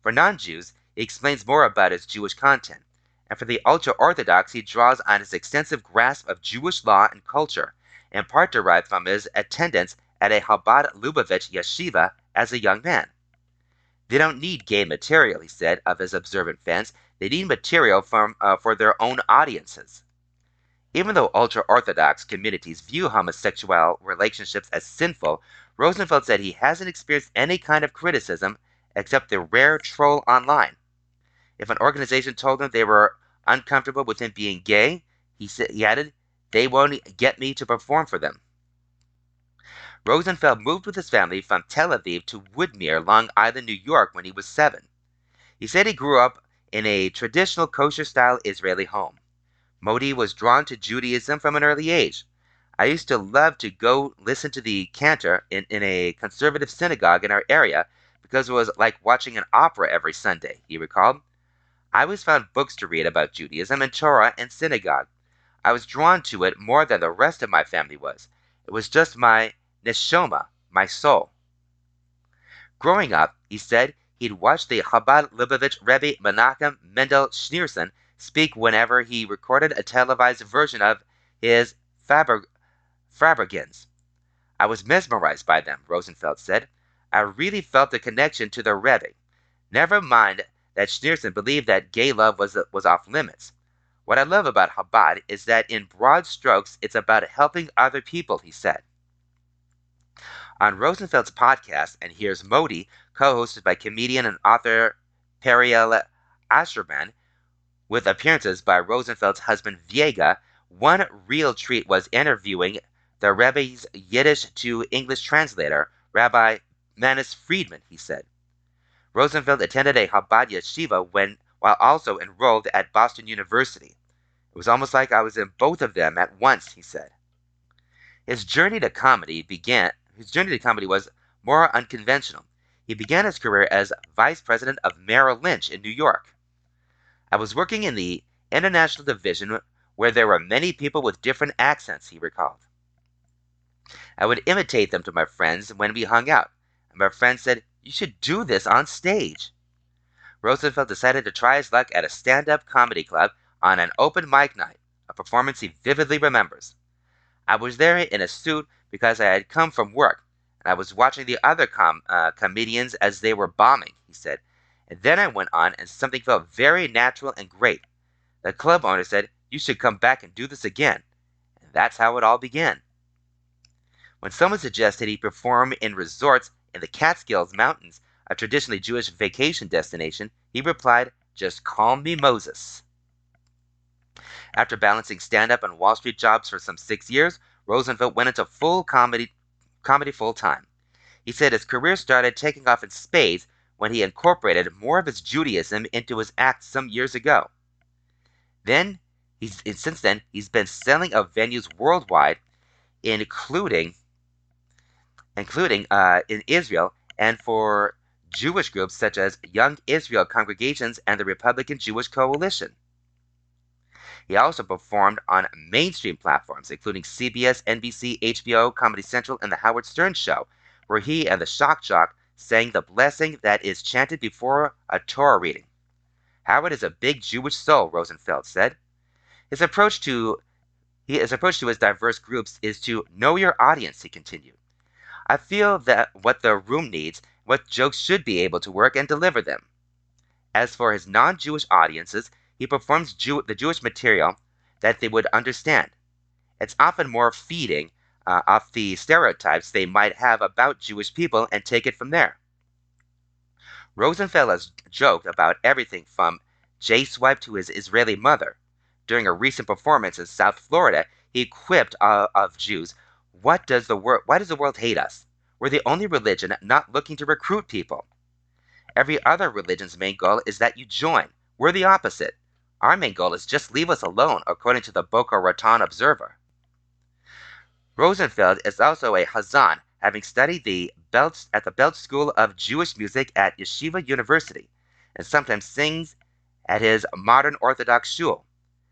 For non Jews, he explains more about his Jewish content, and for the ultra Orthodox, he draws on his extensive grasp of Jewish law and culture, in part derived from his attendance at a Chabad Lubavitch yeshiva as a young man. They don't need gay material, he said of his observant fans. They need material from, uh, for their own audiences. Even though ultra Orthodox communities view homosexual relationships as sinful, Rosenfeld said he hasn't experienced any kind of criticism except the rare troll online. If an organization told him they were uncomfortable with him being gay, he, said, he added, they won't get me to perform for them. Rosenfeld moved with his family from Tel Aviv to Woodmere, Long Island, New York when he was seven. He said he grew up in a traditional kosher style Israeli home. Modi was drawn to Judaism from an early age. I used to love to go listen to the cantor in, in a conservative synagogue in our area because it was like watching an opera every Sunday, he recalled. I always found books to read about Judaism and Torah and synagogue. I was drawn to it more than the rest of my family was. It was just my neshoma, my soul. Growing up, he said he'd watch the Chabad Lubavitch Rebbe Menachem Mendel Schneerson speak whenever he recorded a televised version of his Faber. I was mesmerized by them, Rosenfeld said. I really felt the connection to the Rebbe. Never mind that Schneerson believed that gay love was, was off limits. What I love about Chabad is that in broad strokes, it's about helping other people, he said. On Rosenfeld's podcast, and here's Modi, co hosted by comedian and author Periel Asherman, with appearances by Rosenfeld's husband Viega, one real treat was interviewing the Rebbe's Yiddish to English translator, Rabbi Manis Friedman, he said. Rosenfeld attended a Chabad yeshiva when, while also enrolled at Boston University. It was almost like I was in both of them at once, he said. His journey to comedy began his journey to comedy was more unconventional. He began his career as vice president of Merrill Lynch in New York. I was working in the international division where there were many people with different accents, he recalled. I would imitate them to my friends when we hung out, and my friends said, You should do this on stage. Rosenfeld decided to try his luck at a stand up comedy club on an open mic night, a performance he vividly remembers. I was there in a suit because I had come from work, and I was watching the other com- uh, comedians as they were bombing, he said. And then I went on, and something felt very natural and great. The club owner said, You should come back and do this again. And that's how it all began. When someone suggested he perform in resorts in the Catskills Mountains, a traditionally Jewish vacation destination, he replied, Just call me Moses. After balancing stand up and Wall Street jobs for some six years, Rosenfeld went into full comedy, comedy full time. He said his career started taking off in spades when he incorporated more of his Judaism into his acts some years ago. Then, he's since then he's been selling out venues worldwide, including including uh, in Israel and for Jewish groups such as Young Israel Congregations and the Republican Jewish Coalition. He also performed on mainstream platforms, including CBS, NBC, HBO, Comedy Central, and The Howard Stern Show, where he and the Shock Jock saying the blessing that is chanted before a Torah reading. Howard is a big Jewish soul, Rosenfeld said. His approach to his approach to his diverse groups is to know your audience, he continued. I feel that what the room needs, what jokes should be able to work and deliver them. As for his non Jewish audiences, he performs Jew- the Jewish material that they would understand. It's often more feeding uh, off the stereotypes they might have about Jewish people and take it from there. Rosenfeld has joked about everything from J Swipe to his Israeli mother. During a recent performance in South Florida, he quipped uh, of Jews, "What does the world? Why does the world hate us? We're the only religion not looking to recruit people. Every other religion's main goal is that you join. We're the opposite. Our main goal is just leave us alone, according to the Boca Raton Observer." Rosenfeld is also a Hazan, having studied the Belz, at the Belz School of Jewish Music at Yeshiva University, and sometimes sings at his modern Orthodox shul,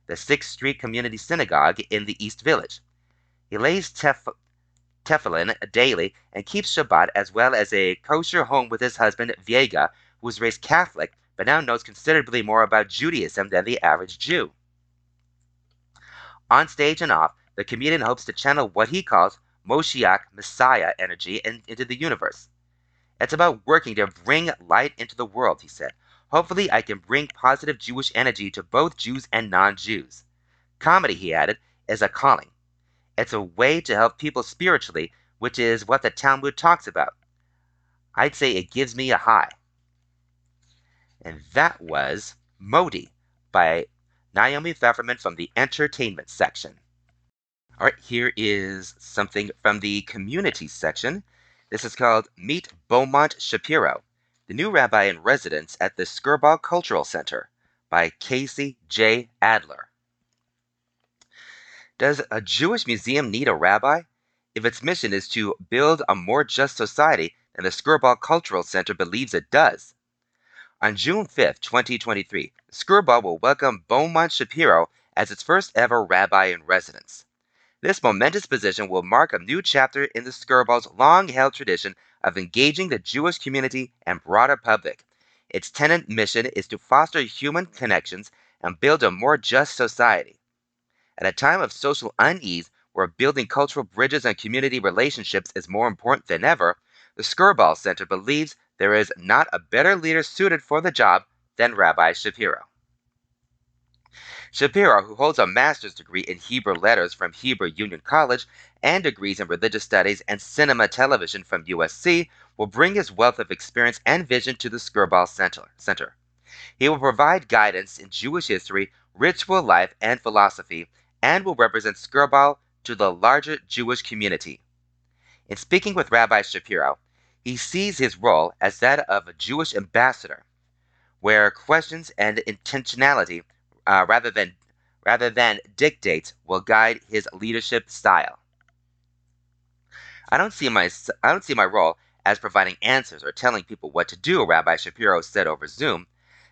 the Sixth Street Community Synagogue in the East Village. He lays tef- tefillin daily and keeps Shabbat as well as a kosher home with his husband Viega, who was raised Catholic but now knows considerably more about Judaism than the average Jew. On stage and off, the comedian hopes to channel what he calls Moshiach Messiah energy in, into the universe. It's about working to bring light into the world, he said. Hopefully, I can bring positive Jewish energy to both Jews and non Jews. Comedy, he added, is a calling. It's a way to help people spiritually, which is what the Talmud talks about. I'd say it gives me a high. And that was Modi by Naomi Pfefferman from the entertainment section. All right, here is something from the community section. This is called Meet Beaumont Shapiro, the new rabbi in residence at the Skirball Cultural Center by Casey J. Adler. Does a Jewish museum need a rabbi? If its mission is to build a more just society, then the Skirball Cultural Center believes it does. On June 5, 2023, Skirball will welcome Beaumont Shapiro as its first ever rabbi in residence. This momentous position will mark a new chapter in the Skirball's long held tradition of engaging the Jewish community and broader public. Its tenant mission is to foster human connections and build a more just society. At a time of social unease, where building cultural bridges and community relationships is more important than ever, the Skirball Center believes there is not a better leader suited for the job than Rabbi Shapiro. Shapiro, who holds a master's degree in Hebrew letters from Hebrew Union College and degrees in religious studies and cinema television from USC, will bring his wealth of experience and vision to the Skirball Center. He will provide guidance in Jewish history, ritual life, and philosophy, and will represent Skirball to the larger Jewish community. In speaking with Rabbi Shapiro, he sees his role as that of a Jewish ambassador, where questions and intentionality uh, rather than rather than dictates will guide his leadership style. I don't see my I don't see my role as providing answers or telling people what to do, Rabbi Shapiro said over Zoom.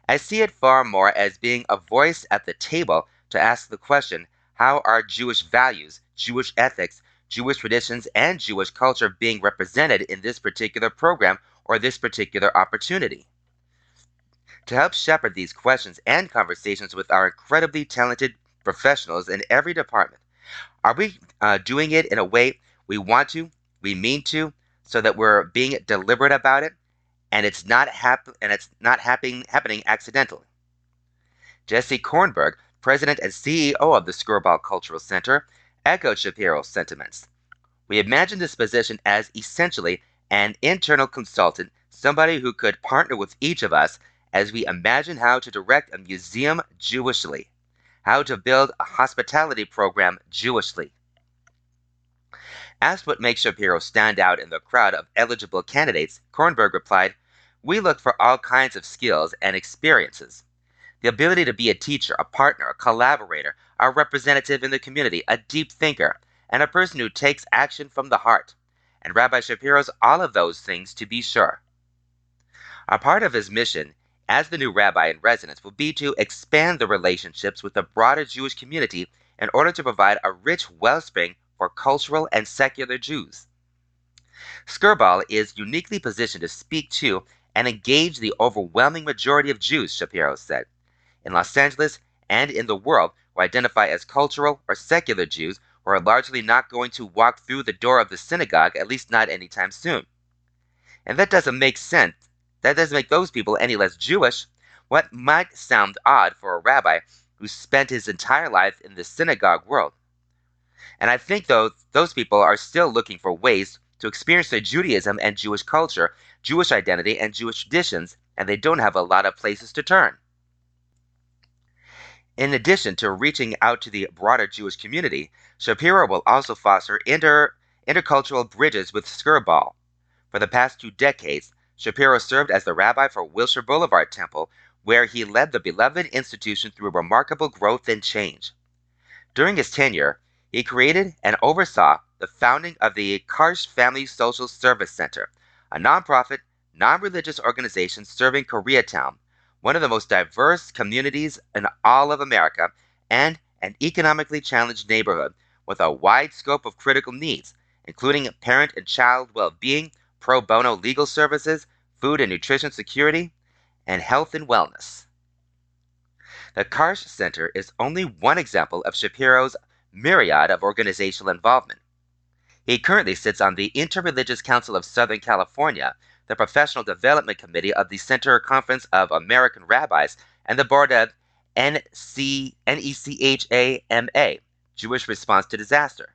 I see it far more as being a voice at the table to ask the question, how are Jewish values, Jewish ethics, Jewish traditions, and Jewish culture being represented in this particular program or this particular opportunity? To help shepherd these questions and conversations with our incredibly talented professionals in every department. Are we uh, doing it in a way we want to, we mean to, so that we're being deliberate about it, and it's not hap- and it's not happening happening accidentally? Jesse Kornberg, president and CEO of the Skirball Cultural Center, echoed Shapiro's sentiments. We imagine this position as essentially an internal consultant, somebody who could partner with each of us as we imagine how to direct a museum Jewishly, how to build a hospitality program Jewishly. Asked what makes Shapiro stand out in the crowd of eligible candidates, Kornberg replied, We look for all kinds of skills and experiences. The ability to be a teacher, a partner, a collaborator, a representative in the community, a deep thinker, and a person who takes action from the heart. And Rabbi Shapiro's all of those things to be sure. A part of his mission as the new rabbi in residence will be to expand the relationships with the broader Jewish community in order to provide a rich wellspring for cultural and secular Jews. Skirball is uniquely positioned to speak to and engage the overwhelming majority of Jews, Shapiro said. In Los Angeles and in the world who identify as cultural or secular Jews who are largely not going to walk through the door of the synagogue, at least not anytime soon. And that doesn't make sense that doesn't make those people any less Jewish. What might sound odd for a rabbi who spent his entire life in the synagogue world. And I think though those people are still looking for ways to experience their Judaism and Jewish culture, Jewish identity, and Jewish traditions, and they don't have a lot of places to turn. In addition to reaching out to the broader Jewish community, Shapiro will also foster inter, intercultural bridges with Skirball. For the past two decades, Shapiro served as the rabbi for Wilshire Boulevard Temple, where he led the beloved institution through remarkable growth and change. During his tenure, he created and oversaw the founding of the Karsh Family Social Service Center, a nonprofit, non religious organization serving Koreatown, one of the most diverse communities in all of America, and an economically challenged neighborhood with a wide scope of critical needs, including parent and child well being, pro bono legal services, food and nutrition security, and health and wellness. The Karsh Center is only one example of Shapiro's myriad of organizational involvement. He currently sits on the Interreligious Council of Southern California, the Professional Development Committee of the Central Conference of American Rabbis, and the board of NC, NECHAMA, Jewish Response to Disaster.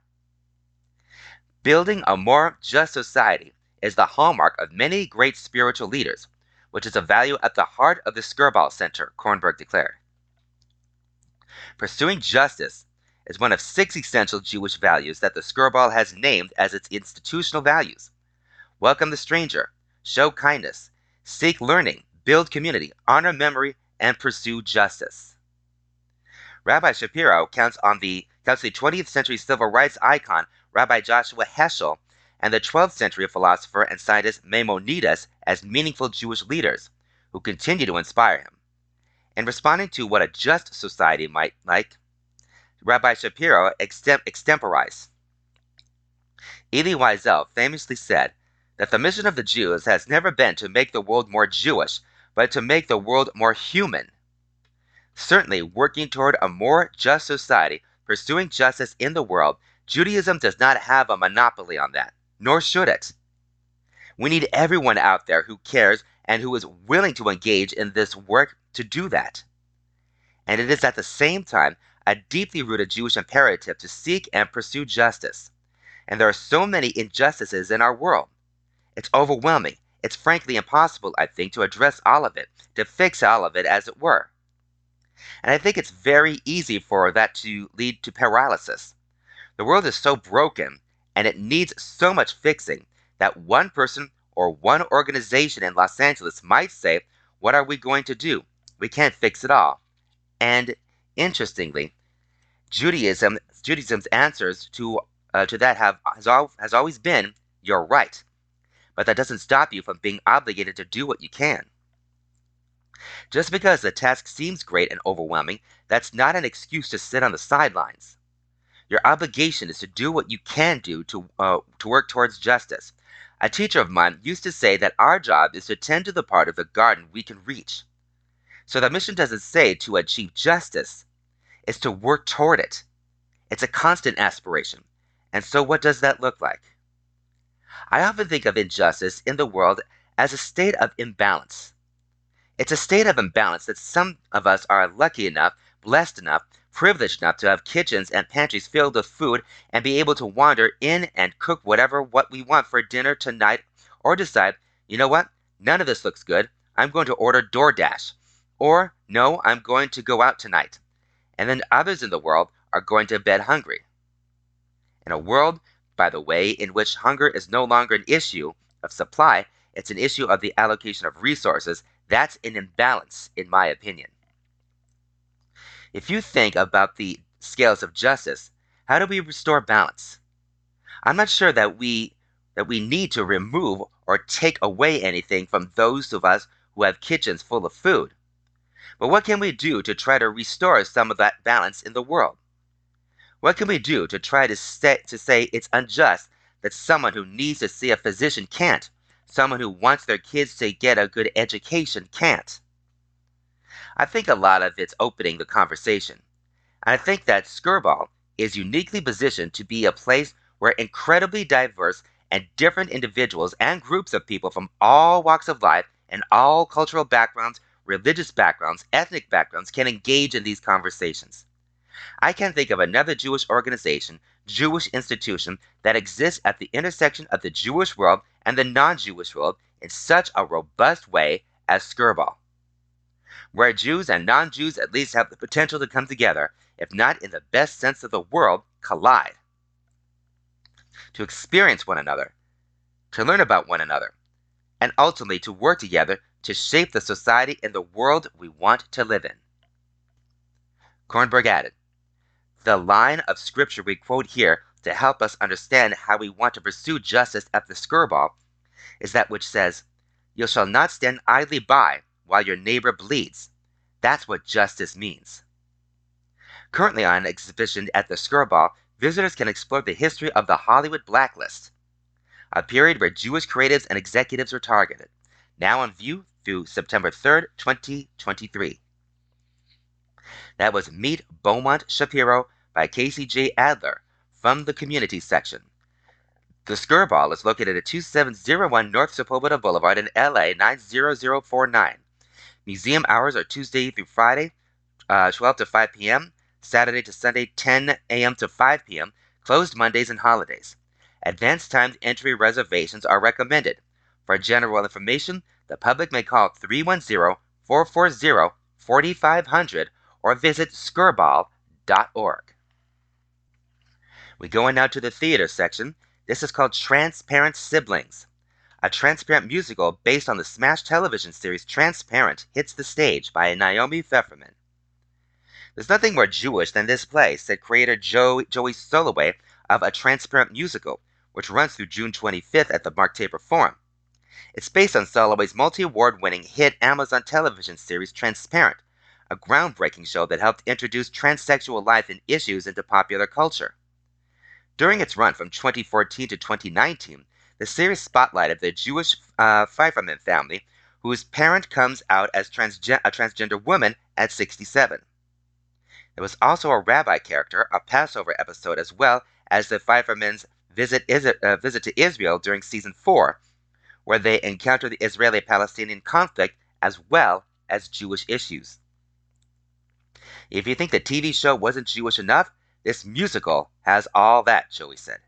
Building a more just society is the hallmark of many great spiritual leaders, which is a value at the heart of the Skirball Center, Kornberg declared. Pursuing justice is one of six essential Jewish values that the Skirball has named as its institutional values. Welcome the stranger, show kindness, seek learning, build community, honor memory, and pursue justice. Rabbi Shapiro counts on the counts the 20th century civil rights icon Rabbi Joshua Heschel and the 12th century philosopher and scientist Maimonides as meaningful Jewish leaders who continue to inspire him. In responding to what a just society might like, Rabbi Shapiro extem- extemporized. Elie Wiesel famously said that the mission of the Jews has never been to make the world more Jewish, but to make the world more human. Certainly, working toward a more just society, pursuing justice in the world, Judaism does not have a monopoly on that, nor should it. We need everyone out there who cares and who is willing to engage in this work to do that. And it is at the same time a deeply rooted Jewish imperative to seek and pursue justice. And there are so many injustices in our world. It's overwhelming. It's frankly impossible, I think, to address all of it, to fix all of it, as it were. And I think it's very easy for that to lead to paralysis. The world is so broken and it needs so much fixing that one person or one organization in Los Angeles might say, What are we going to do? We can't fix it all. And Interestingly, Judaism Judaism's answers to uh, to that have has, al- has always been you're right, but that doesn't stop you from being obligated to do what you can. Just because the task seems great and overwhelming, that's not an excuse to sit on the sidelines. Your obligation is to do what you can do to uh, to work towards justice. A teacher of mine used to say that our job is to tend to the part of the garden we can reach. So the mission doesn't say to achieve justice, it's to work toward it. It's a constant aspiration. And so, what does that look like? I often think of injustice in the world as a state of imbalance. It's a state of imbalance that some of us are lucky enough, blessed enough, privileged enough to have kitchens and pantries filled with food and be able to wander in and cook whatever what we want for dinner tonight or decide, you know what? None of this looks good. I'm going to order DoorDash or, no, I'm going to go out tonight. And then others in the world are going to bed hungry. In a world, by the way, in which hunger is no longer an issue of supply, it's an issue of the allocation of resources, that's an imbalance, in my opinion. If you think about the scales of justice, how do we restore balance? I'm not sure that we that we need to remove or take away anything from those of us who have kitchens full of food. But what can we do to try to restore some of that balance in the world? What can we do to try to say, to say it's unjust that someone who needs to see a physician can't, someone who wants their kids to get a good education can't? I think a lot of it's opening the conversation. And I think that Skirball is uniquely positioned to be a place where incredibly diverse and different individuals and groups of people from all walks of life and all cultural backgrounds religious backgrounds, ethnic backgrounds can engage in these conversations. I can't think of another Jewish organization, Jewish institution, that exists at the intersection of the Jewish world and the non Jewish world in such a robust way as Skirball. Where Jews and non Jews at least have the potential to come together, if not in the best sense of the word, collide. To experience one another, to learn about one another, and ultimately to work together to shape the society and the world we want to live in. Kornberg added, The line of scripture we quote here to help us understand how we want to pursue justice at the skirball is that which says, You shall not stand idly by while your neighbor bleeds. That's what justice means. Currently on exhibition at the Skirball, visitors can explore the history of the Hollywood Blacklist, a period where Jewish creatives and executives were targeted, now on view through September 3rd, 2023. That was Meet Beaumont Shapiro by Casey J. Adler from the community section. The Skirball is located at 2701 North Sepulveda Boulevard in LA 90049. Museum hours are Tuesday through Friday, uh, 12 to 5 p.m., Saturday to Sunday, 10 a.m. to 5 p.m., closed Mondays and holidays. Advanced timed entry reservations are recommended. For general information, the public may call 310 440 4500 or visit skirball.org. We go in now to the theater section. This is called Transparent Siblings. A transparent musical based on the Smash television series Transparent hits the stage by Naomi Pfefferman. There's nothing more Jewish than this play, said creator Joe, Joey Soloway of A Transparent Musical, which runs through June 25th at the Mark Taper Forum. It's based on Soloway's multi award winning hit Amazon television series Transparent, a groundbreaking show that helped introduce transsexual life and issues into popular culture. During its run from 2014 to 2019, the series spotlighted the Jewish uh, family, whose parent comes out as transge- a transgender woman at 67. There was also a rabbi character, a Passover episode, as well as the Pfeffermans' visit, uh, visit to Israel during season 4, where they encounter the Israeli Palestinian conflict as well as Jewish issues. If you think the TV show wasn't Jewish enough, this musical has all that, Joey said.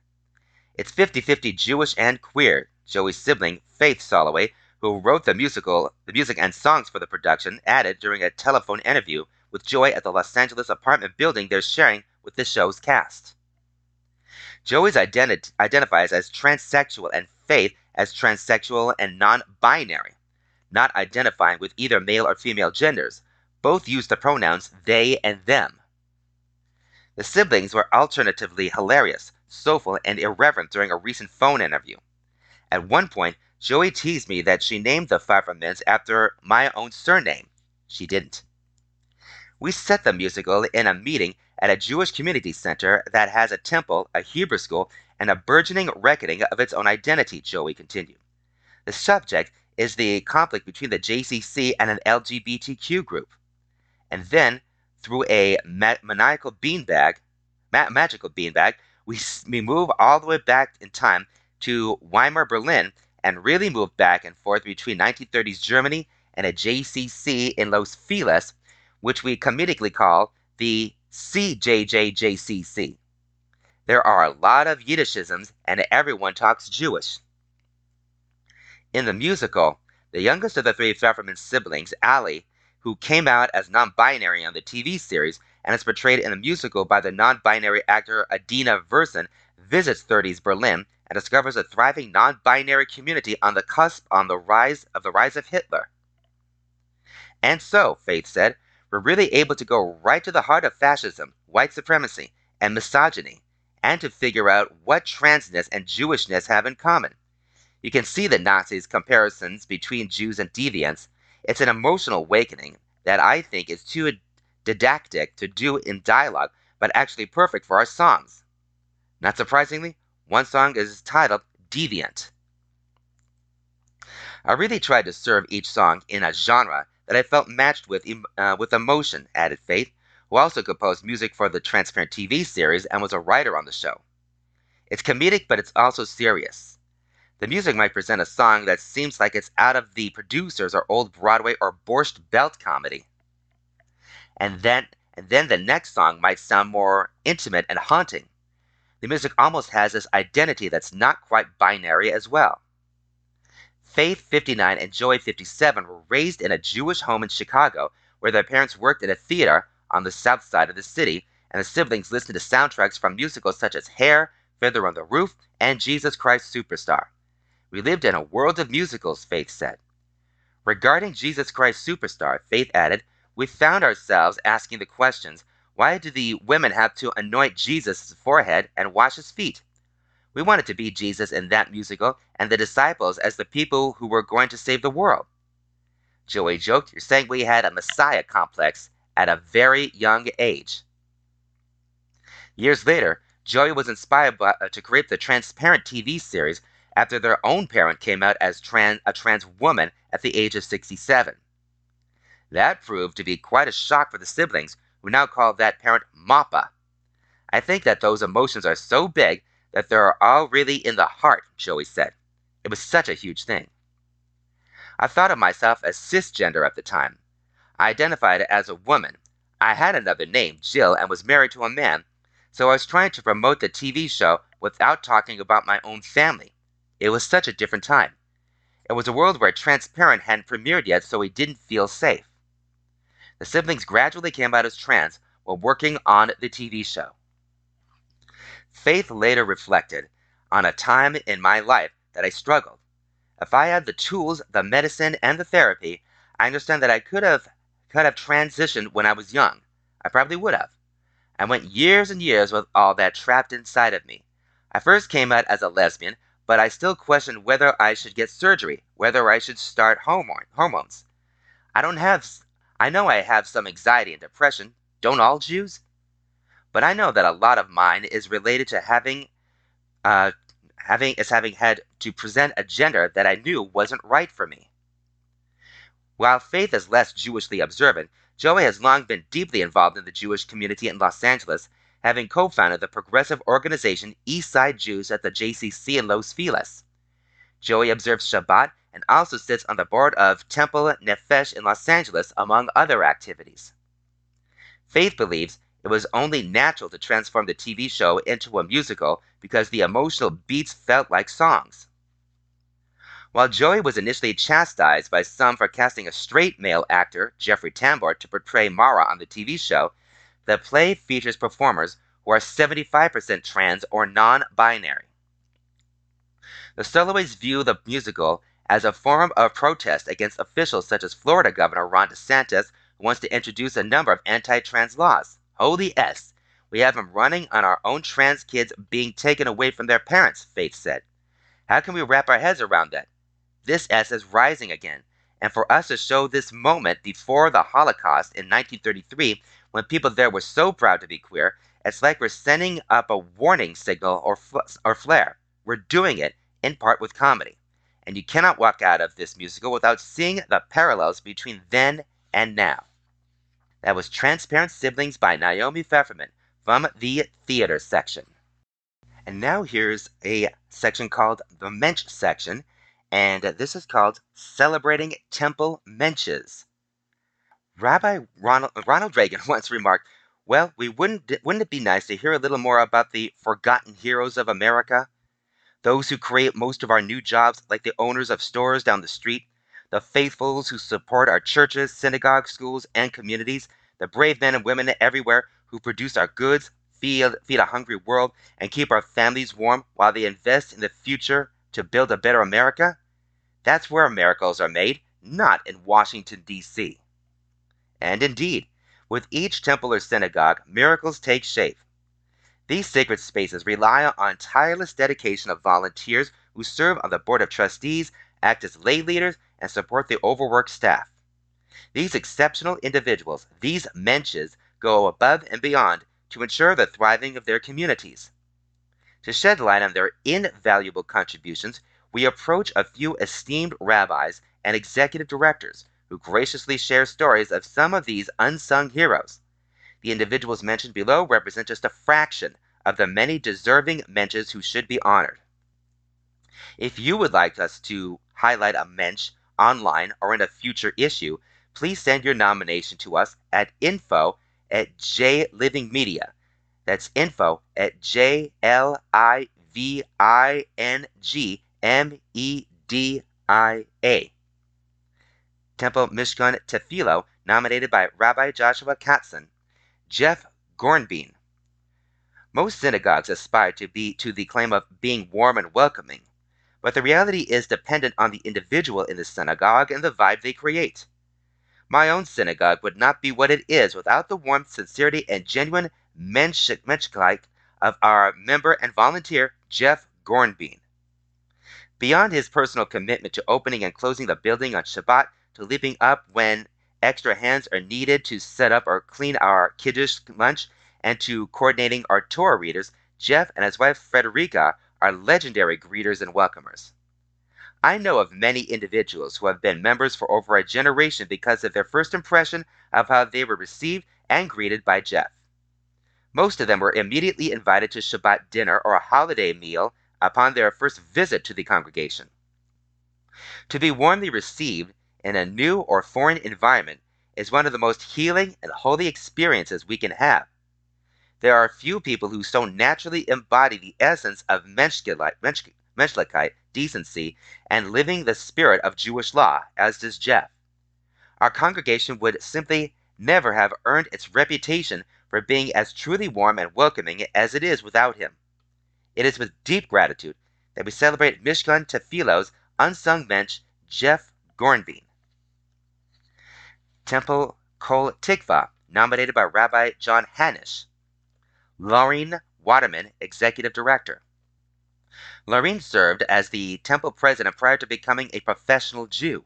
It's 50 50 Jewish and queer. Joey's sibling, Faith Soloway, who wrote the musical, the music and songs for the production, added during a telephone interview with Joy at the Los Angeles apartment building they're sharing with the show's cast. Joey's identi- identifies as transsexual and Faith as transsexual and non binary, not identifying with either male or female genders. Both use the pronouns they and them. The siblings were alternatively hilarious, soulful, and irreverent during a recent phone interview. At one point, Joey teased me that she named the Pfeffermans after my own surname. She didn't. We set the musical in a meeting at a Jewish community center that has a temple, a Hebrew school, and a burgeoning reckoning of its own identity, Joey continued. The subject is the conflict between the JCC and an LGBTQ group. And then through a ma- maniacal beanbag, ma- magical beanbag, we, we move all the way back in time to Weimar, Berlin, and really move back and forth between 1930s Germany and a JCC in Los Feliz, which we comedically call the CJJJCC. There are a lot of Yiddishisms, and everyone talks Jewish. In the musical, the youngest of the three Pfefferman siblings, Ali, who came out as non binary on the TV series and is portrayed in the musical by the non binary actor Adina Verson, visits 30s Berlin and discovers a thriving non binary community on the cusp on the rise of the rise of Hitler. And so, Faith said, we're really able to go right to the heart of fascism, white supremacy, and misogyny, and to figure out what transness and Jewishness have in common. You can see the Nazis' comparisons between Jews and deviants, it's an emotional awakening that I think is too didactic to do in dialogue, but actually perfect for our songs. Not surprisingly, one song is titled Deviant. I really tried to serve each song in a genre that I felt matched with, uh, with emotion, added Faith, who also composed music for the Transparent TV series and was a writer on the show. It's comedic, but it's also serious. The music might present a song that seems like it's out of the producers or old Broadway or Borscht Belt comedy. And then and then the next song might sound more intimate and haunting. The music almost has this identity that's not quite binary as well. Faith 59 and Joey 57 were raised in a Jewish home in Chicago where their parents worked in a theater on the south side of the city, and the siblings listened to soundtracks from musicals such as Hair, Fiddler on the Roof, and Jesus Christ Superstar. We lived in a world of musicals, Faith said. Regarding Jesus Christ Superstar, Faith added, we found ourselves asking the questions why do the women have to anoint Jesus' forehead and wash his feet? We wanted to be Jesus in that musical and the disciples as the people who were going to save the world. Joey joked, You're saying we had a Messiah complex at a very young age. Years later, Joey was inspired by, uh, to create the Transparent TV series after their own parent came out as trans, a trans woman at the age of 67. That proved to be quite a shock for the siblings, who now call that parent Moppa. I think that those emotions are so big that they're all really in the heart, Joey said. It was such a huge thing. I thought of myself as cisgender at the time. I identified as a woman. I had another name, Jill, and was married to a man, so I was trying to promote the TV show without talking about my own family. It was such a different time. It was a world where Transparent hadn't premiered yet, so we didn't feel safe. The siblings gradually came out as trans while working on the TV show. Faith later reflected on a time in my life that I struggled. If I had the tools, the medicine, and the therapy, I understand that I could have could have transitioned when I was young. I probably would have. I went years and years with all that trapped inside of me. I first came out as a lesbian, but I still questioned whether I should get surgery, whether I should start hormone, hormones. I don't have I know I have some anxiety and depression. Don't all Jews? But I know that a lot of mine is related to having uh, having is having had to present a gender that I knew wasn't right for me. While Faith is less Jewishly observant, Joey has long been deeply involved in the Jewish community in Los Angeles, having co founded the progressive organization Eastside Jews at the JCC in Los Feliz. Joey observes Shabbat and also sits on the board of Temple Nefesh in Los Angeles, among other activities. Faith believes it was only natural to transform the TV show into a musical because the emotional beats felt like songs. While Joey was initially chastised by some for casting a straight male actor, Jeffrey Tambor, to portray Maura on the TV show, the play features performers who are 75% trans or non binary. The Soloways view the musical as a form of protest against officials such as Florida Governor Ron DeSantis, who wants to introduce a number of anti trans laws. Holy S! We have him running on our own trans kids being taken away from their parents, Faith said. How can we wrap our heads around that? This S is rising again. And for us to show this moment before the Holocaust in 1933, when people there were so proud to be queer, it's like we're sending up a warning signal or, fl- or flare. We're doing it in part with comedy. And you cannot walk out of this musical without seeing the parallels between then and now. That was Transparent Siblings by Naomi Pfefferman from the theater section. And now here's a section called the Mensch section, and this is called Celebrating Temple Mensches. Rabbi Ronald, Ronald Reagan (laughs) once remarked, Well, we wouldn't, wouldn't it be nice to hear a little more about the forgotten heroes of America? Those who create most of our new jobs, like the owners of stores down the street, the faithfuls who support our churches, synagogues, schools, and communities, the brave men and women everywhere who produce our goods, feed, feed a hungry world, and keep our families warm while they invest in the future to build a better America? That's where miracles are made, not in Washington, D.C. And indeed, with each temple or synagogue, miracles take shape. These sacred spaces rely on tireless dedication of volunteers who serve on the board of trustees, act as lay leaders, and support the overworked staff. These exceptional individuals, these mensches, go above and beyond to ensure the thriving of their communities. To shed light on their invaluable contributions, we approach a few esteemed rabbis and executive directors who graciously share stories of some of these unsung heroes. The individuals mentioned below represent just a fraction of the many deserving mensches who should be honored. If you would like us to highlight a mensch online or in a future issue, please send your nomination to us at info at J Living Media. That's info at J L I V I N G M E D I A. Temple Mishkan Tefillo, nominated by Rabbi Joshua Katzen. Jeff Gornbein. Most synagogues aspire to be to the claim of being warm and welcoming, but the reality is dependent on the individual in the synagogue and the vibe they create. My own synagogue would not be what it is without the warmth, sincerity, and genuine menschlichkeit of our member and volunteer, Jeff Gornbein. Beyond his personal commitment to opening and closing the building on Shabbat, to leaping up when extra hands are needed to set up or clean our kiddush lunch, and to coordinating our Torah readers, Jeff and his wife Frederica are legendary greeters and welcomers. I know of many individuals who have been members for over a generation because of their first impression of how they were received and greeted by Jeff. Most of them were immediately invited to Shabbat dinner or a holiday meal upon their first visit to the congregation. To be warmly received in a new or foreign environment is one of the most healing and holy experiences we can have. There are few people who so naturally embody the essence of menschlichkeit, decency, and living the spirit of Jewish law, as does Jeff. Our congregation would simply never have earned its reputation for being as truly warm and welcoming as it is without him. It is with deep gratitude that we celebrate Mishkan Tefillo's unsung mensch, Jeff Gornbein. Temple Kol Tikva, nominated by Rabbi John Hanish. Laureen Waterman, Executive Director. Laureen served as the temple president prior to becoming a professional Jew.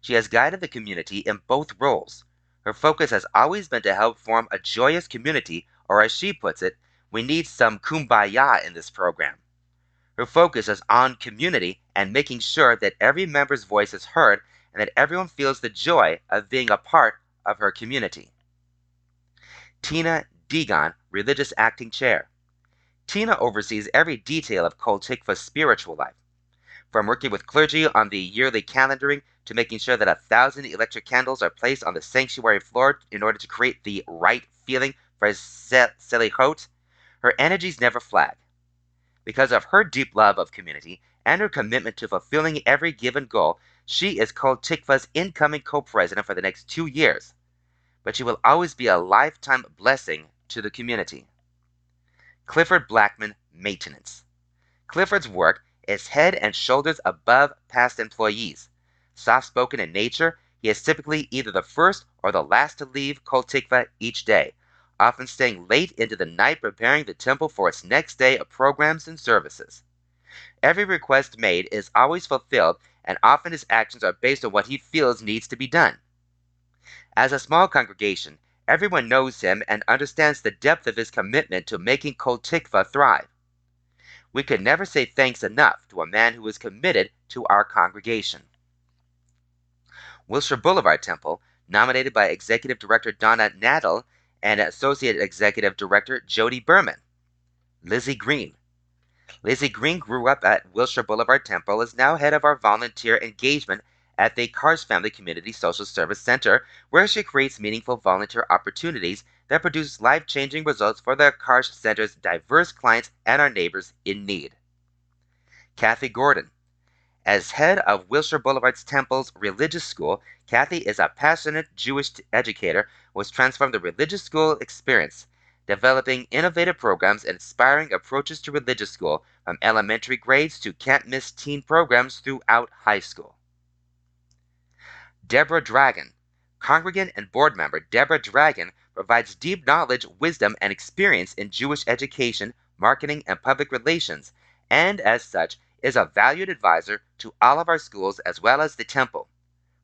She has guided the community in both roles. Her focus has always been to help form a joyous community, or as she puts it, we need some kumbaya in this program. Her focus is on community and making sure that every member's voice is heard and that everyone feels the joy of being a part of her community. Tina Degon, Religious Acting Chair. Tina oversees every detail of Kol Tikva's spiritual life, from working with clergy on the yearly calendaring to making sure that a thousand electric candles are placed on the sanctuary floor in order to create the right feeling for Selichot. Her energies never flag. Because of her deep love of community and her commitment to fulfilling every given goal, she is Kol Tikva's incoming co-president for the next two years. But she will always be a lifetime blessing to the community. Clifford Blackman Maintenance. Clifford's work is head and shoulders above past employees. Soft spoken in nature, he is typically either the first or the last to leave Kol Tikva each day, often staying late into the night preparing the temple for its next day of programs and services. Every request made is always fulfilled, and often his actions are based on what he feels needs to be done. As a small congregation, Everyone knows him and understands the depth of his commitment to making Kol Tikva thrive. We could never say thanks enough to a man who is committed to our congregation. Wilshire Boulevard Temple, nominated by Executive Director Donna Nadel and Associate Executive Director Jody Berman. Lizzie Green. Lizzie Green grew up at Wilshire Boulevard Temple, is now head of our volunteer engagement at the Karsh Family Community Social Service Center, where she creates meaningful volunteer opportunities that produce life changing results for the Karsh Center's diverse clients and our neighbors in need. Kathy Gordon. As head of Wilshire Boulevard's Temple's religious school, Kathy is a passionate Jewish educator who has transformed the religious school experience, developing innovative programs and inspiring approaches to religious school from elementary grades to can't miss teen programs throughout high school. Deborah Dragon. Congregant and board member Deborah Dragon provides deep knowledge, wisdom, and experience in Jewish education, marketing, and public relations, and as such is a valued advisor to all of our schools as well as the temple.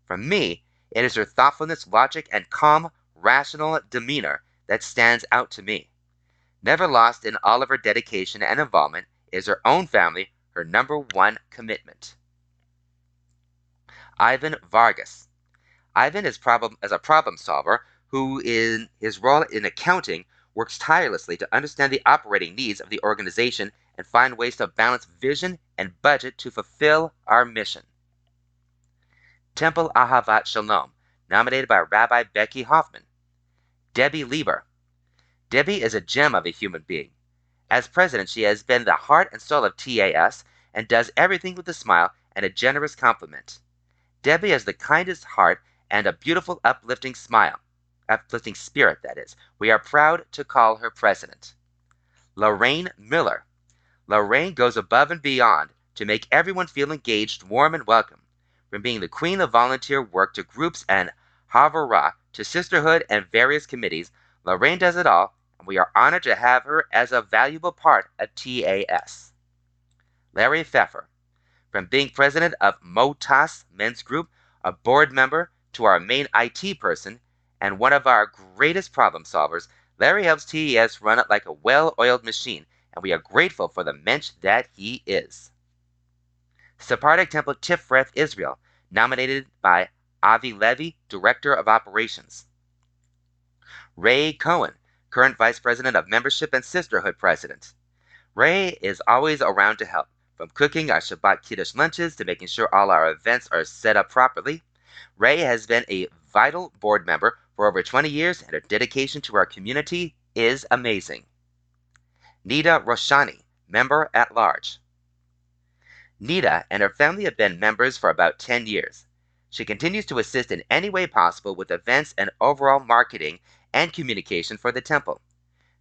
For me, it is her thoughtfulness, logic, and calm, rational demeanor that stands out to me. Never lost in all of her dedication and involvement is her own family her number one commitment. Ivan Vargas. Ivan is problem as a problem solver who in his role in accounting works tirelessly to understand the operating needs of the organization and find ways to balance vision and budget to fulfill our mission. Temple Ahavat Shalom, nominated by Rabbi Becky Hoffman. Debbie Lieber. Debbie is a gem of a human being. As president, she has been the heart and soul of TAS and does everything with a smile and a generous compliment. Debbie has the kindest heart and a beautiful, uplifting smile. Uplifting spirit, that is. We are proud to call her president. Lorraine Miller. Lorraine goes above and beyond to make everyone feel engaged, warm, and welcome. From being the queen of volunteer work to groups and Havurah to sisterhood and various committees, Lorraine does it all, and we are honored to have her as a valuable part of TAS. Larry Pfeffer. From being president of MOTAS Men's Group, a board member, to our main IT person, and one of our greatest problem solvers, Larry helps TAS run it like a well oiled machine, and we are grateful for the mensch that he is. Sephardic Temple Tiferet Israel, nominated by Avi Levy, Director of Operations. Ray Cohen, current Vice President of Membership and Sisterhood President. Ray is always around to help, from cooking our Shabbat Kiddush lunches to making sure all our events are set up properly. Ray has been a vital board member for over 20 years, and her dedication to our community is amazing. Nita Roshani, Member at Large. Nita and her family have been members for about 10 years. She continues to assist in any way possible with events and overall marketing and communication for the temple.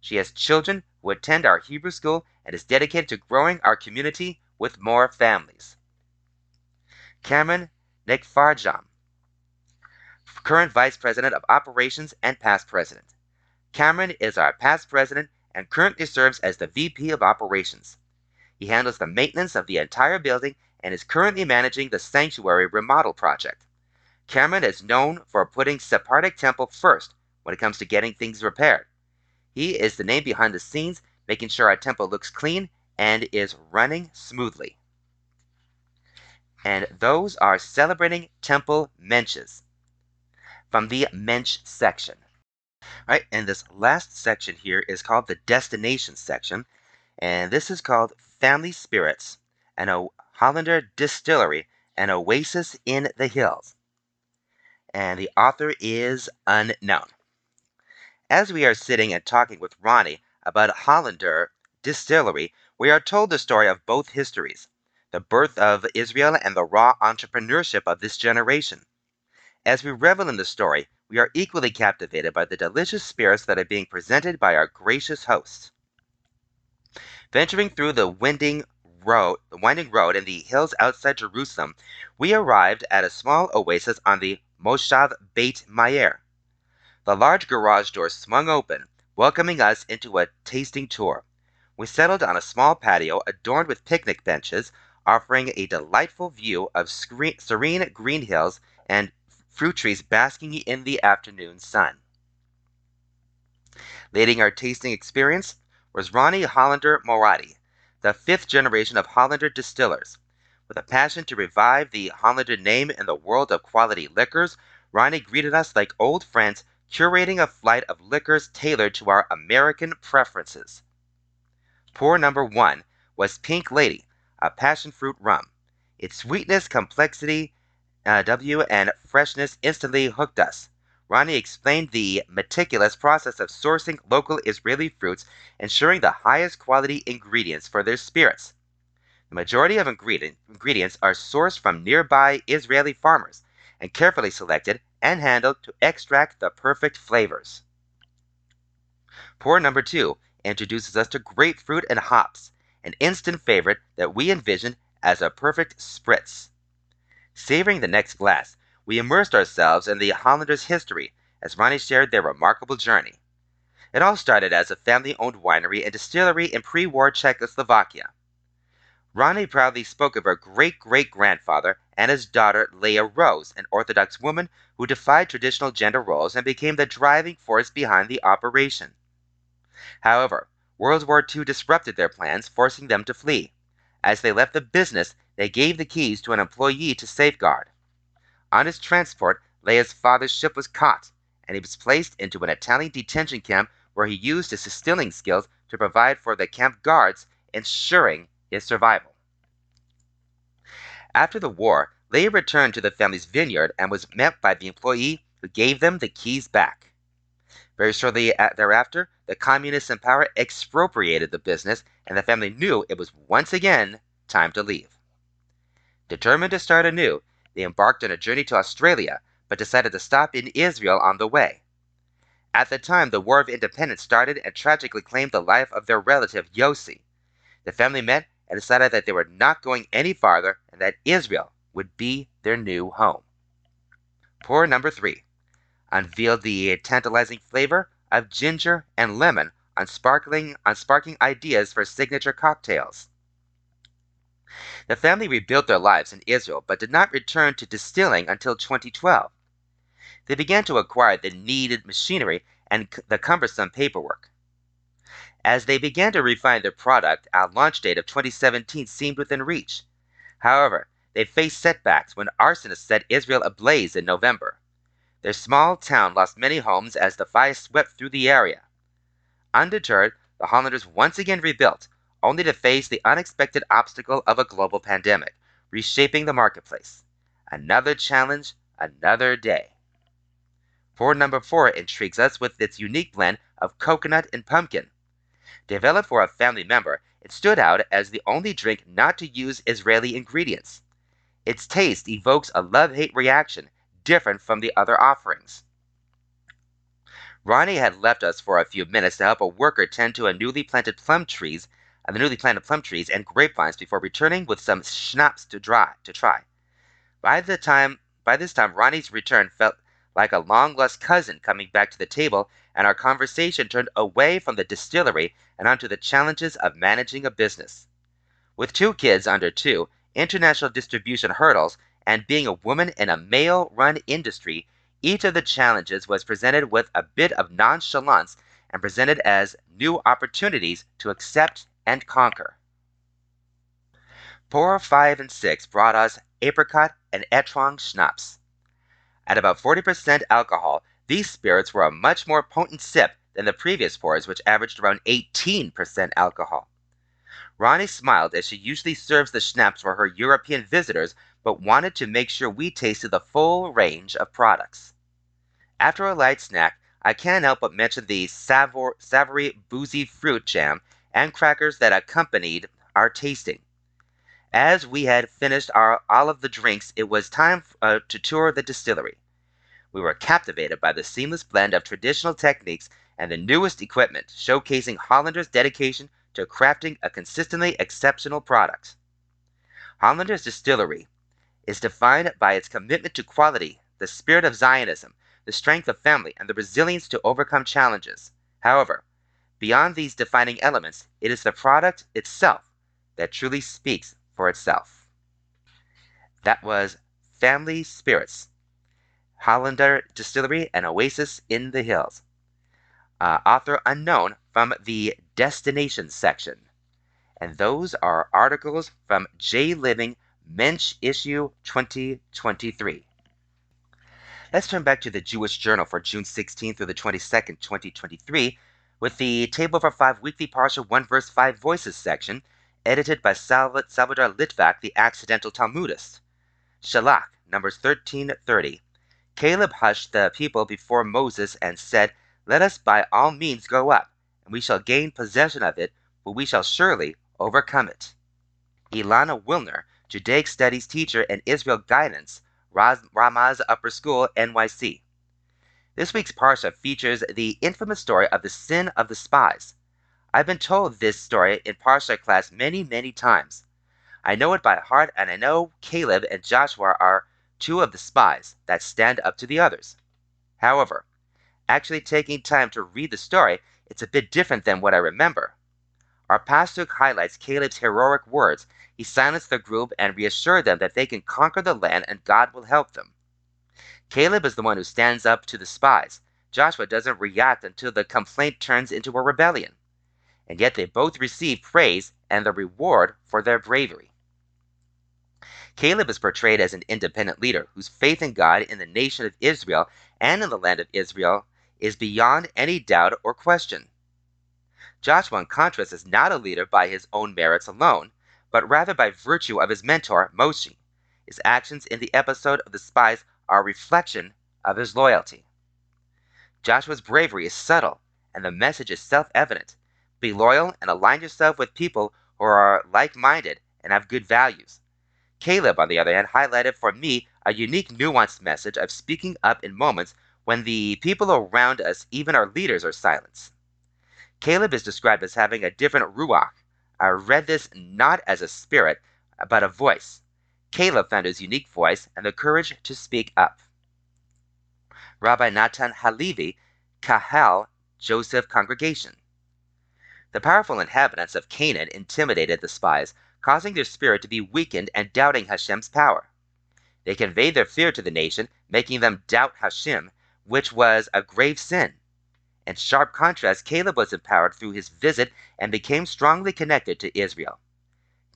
She has children who attend our Hebrew school and is dedicated to growing our community with more families. Cameron Nekfarjam, current Vice President of Operations and past President. Cameron is our past President and currently serves as the VP of Operations. He handles the maintenance of the entire building and is currently managing the sanctuary remodel project. Cameron is known for putting Sephardic Temple first when it comes to getting things repaired. He is the name behind the scenes, making sure our temple looks clean and is running smoothly. And those are celebrating temple mensches from the mensch section. All right, and this last section here is called the destination section, and this is called Family Spirits, an o- Hollander distillery, an oasis in the hills. And the author is unknown. As we are sitting and talking with Ronnie about Hollander distillery, we are told the story of both histories the birth of Israel and the raw entrepreneurship of this generation. As we revel in the story, we are equally captivated by the delicious spirits that are being presented by our gracious hosts. Venturing through the winding road, the winding road in the hills outside Jerusalem, we arrived at a small oasis on the Moshav Beit Meir. The large garage door swung open, welcoming us into a tasting tour. We settled on a small patio adorned with picnic benches, offering a delightful view of serene green hills and fruit trees basking in the afternoon sun. Leading our tasting experience was Ronnie Hollander Moradi, the fifth generation of Hollander distillers. With a passion to revive the Hollander name in the world of quality liquors, Ronnie greeted us like old friends, curating a flight of liquors tailored to our American preferences. Pour number one was Pink Lady, a passion fruit rum. Its sweetness, complexity, uh, W, and freshness instantly hooked us. Ronnie explained the meticulous process of sourcing local Israeli fruits, ensuring the highest quality ingredients for their spirits. The majority of ingredients are sourced from nearby Israeli farmers and carefully selected and handled to extract the perfect flavors. Pour number two introduces us to grapefruit and hops, an instant favorite that we envision as a perfect spritz. Savoring the next glass, we immersed ourselves in the Hollanders' history as Ronnie shared their remarkable journey. It all started as a family owned winery and distillery in pre war Czechoslovakia. Ronnie proudly spoke of her great great grandfather and his daughter Leah Rose, an Orthodox woman who defied traditional gender roles and became the driving force behind the operation. However, World War II disrupted their plans, forcing them to flee. As they left the business, they gave the keys to an employee to safeguard. On his transport, Leah's father's ship was caught, and he was placed into an Italian detention camp where he used his distilling skills to provide for the camp guards, ensuring his survival. After the war, Leah returned to the family's vineyard and was met by the employee who gave them the keys back. Very shortly thereafter, the communists in power expropriated the business, and the family knew it was once again time to leave. Determined to start anew, they embarked on a journey to Australia, but decided to stop in Israel on the way. At the time, the War of Independence started and tragically claimed the life of their relative Yossi. The family met and decided that they were not going any farther and that Israel would be their new home. Pour number three unveiled the tantalizing flavor of ginger and lemon on sparkling on sparking ideas for signature cocktails. The family rebuilt their lives in Israel but did not return to distilling until 2012. They began to acquire the needed machinery and the cumbersome paperwork. As they began to refine their product, our launch date of 2017 seemed within reach. However, they faced setbacks when arsonists set Israel ablaze in November. Their small town lost many homes as the fire swept through the area. Undeterred, the Hollanders once again rebuilt, only to face the unexpected obstacle of a global pandemic, reshaping the marketplace. Another challenge, another day. Pour number four intrigues us with its unique blend of coconut and pumpkin. Developed for a family member, it stood out as the only drink not to use Israeli ingredients. Its taste evokes a love hate reaction different from the other offerings. Ronnie had left us for a few minutes to help a worker tend to a newly planted plum trees, uh, the newly planted plum trees and grapevines before returning with some schnapps to dry to try. By the time by this time Ronnie's return felt like a long lost cousin coming back to the table, and our conversation turned away from the distillery and onto the challenges of managing a business. With two kids under two, international distribution hurdles, and being a woman in a male run industry, each of the challenges was presented with a bit of nonchalance and presented as new opportunities to accept and conquer. Pour 5 and 6 brought us apricot and Etrog schnapps. At about 40% alcohol, these spirits were a much more potent sip than the previous pours, which averaged around 18% alcohol. Ronnie smiled as she usually serves the schnapps for her European visitors but wanted to make sure we tasted the full range of products. After a light snack, I can't help but mention the savor- savory boozy fruit jam and crackers that accompanied our tasting. As we had finished our, all of the drinks, it was time uh, to tour the distillery. We were captivated by the seamless blend of traditional techniques and the newest equipment, showcasing Hollander's dedication to crafting a consistently exceptional product. Hollander's Distillery is defined by its commitment to quality, the spirit of Zionism, the strength of family, and the resilience to overcome challenges. However, beyond these defining elements, it is the product itself that truly speaks for itself. That was Family Spirits, Hollander Distillery, and Oasis in the Hills. Uh, author unknown from the Destination section. And those are articles from J Living Mensch Issue 2023. Let's turn back to the Jewish Journal for June 16 through the 22nd, 2023, with the Table for Five Weekly Parsha 1 Verse 5 Voices section, edited by Salvador Litvak, the accidental Talmudist. Shalach, Numbers 1330. Caleb hushed the people before Moses and said, Let us by all means go up, and we shall gain possession of it, for we shall surely overcome it. Ilana Wilner, Judaic Studies teacher and Israel Guidance, Ramaz Upper School, NYC. This week's Parsha features the infamous story of the sin of the spies. I've been told this story in Parsha class many, many times. I know it by heart, and I know Caleb and Joshua are two of the spies that stand up to the others. However, actually taking time to read the story, it's a bit different than what I remember. Our pastor highlights Caleb's heroic words he silenced the group and reassured them that they can conquer the land and God will help them. Caleb is the one who stands up to the spies. Joshua doesn't react until the complaint turns into a rebellion. And yet they both receive praise and the reward for their bravery. Caleb is portrayed as an independent leader whose faith in God in the nation of Israel and in the land of Israel is beyond any doubt or question. Joshua, in contrast, is not a leader by his own merits alone, but rather by virtue of his mentor, Moshe. His actions in the episode of the spies are a reflection of his loyalty. Joshua's bravery is subtle, and the message is self evident. Be loyal and align yourself with people who are like minded and have good values. Caleb, on the other hand, highlighted for me a unique, nuanced message of speaking up in moments when the people around us, even our leaders, are silenced. Caleb is described as having a different ruach. I read this not as a spirit, but a voice. Caleb found his unique voice and the courage to speak up. Rabbi Natan Halevi, Kahal Joseph Congregation. The powerful inhabitants of Canaan intimidated the spies, causing their spirit to be weakened and doubting Hashem's power. They conveyed their fear to the nation, making them doubt Hashem, which was a grave sin. In sharp contrast, Caleb was empowered through his visit and became strongly connected to Israel.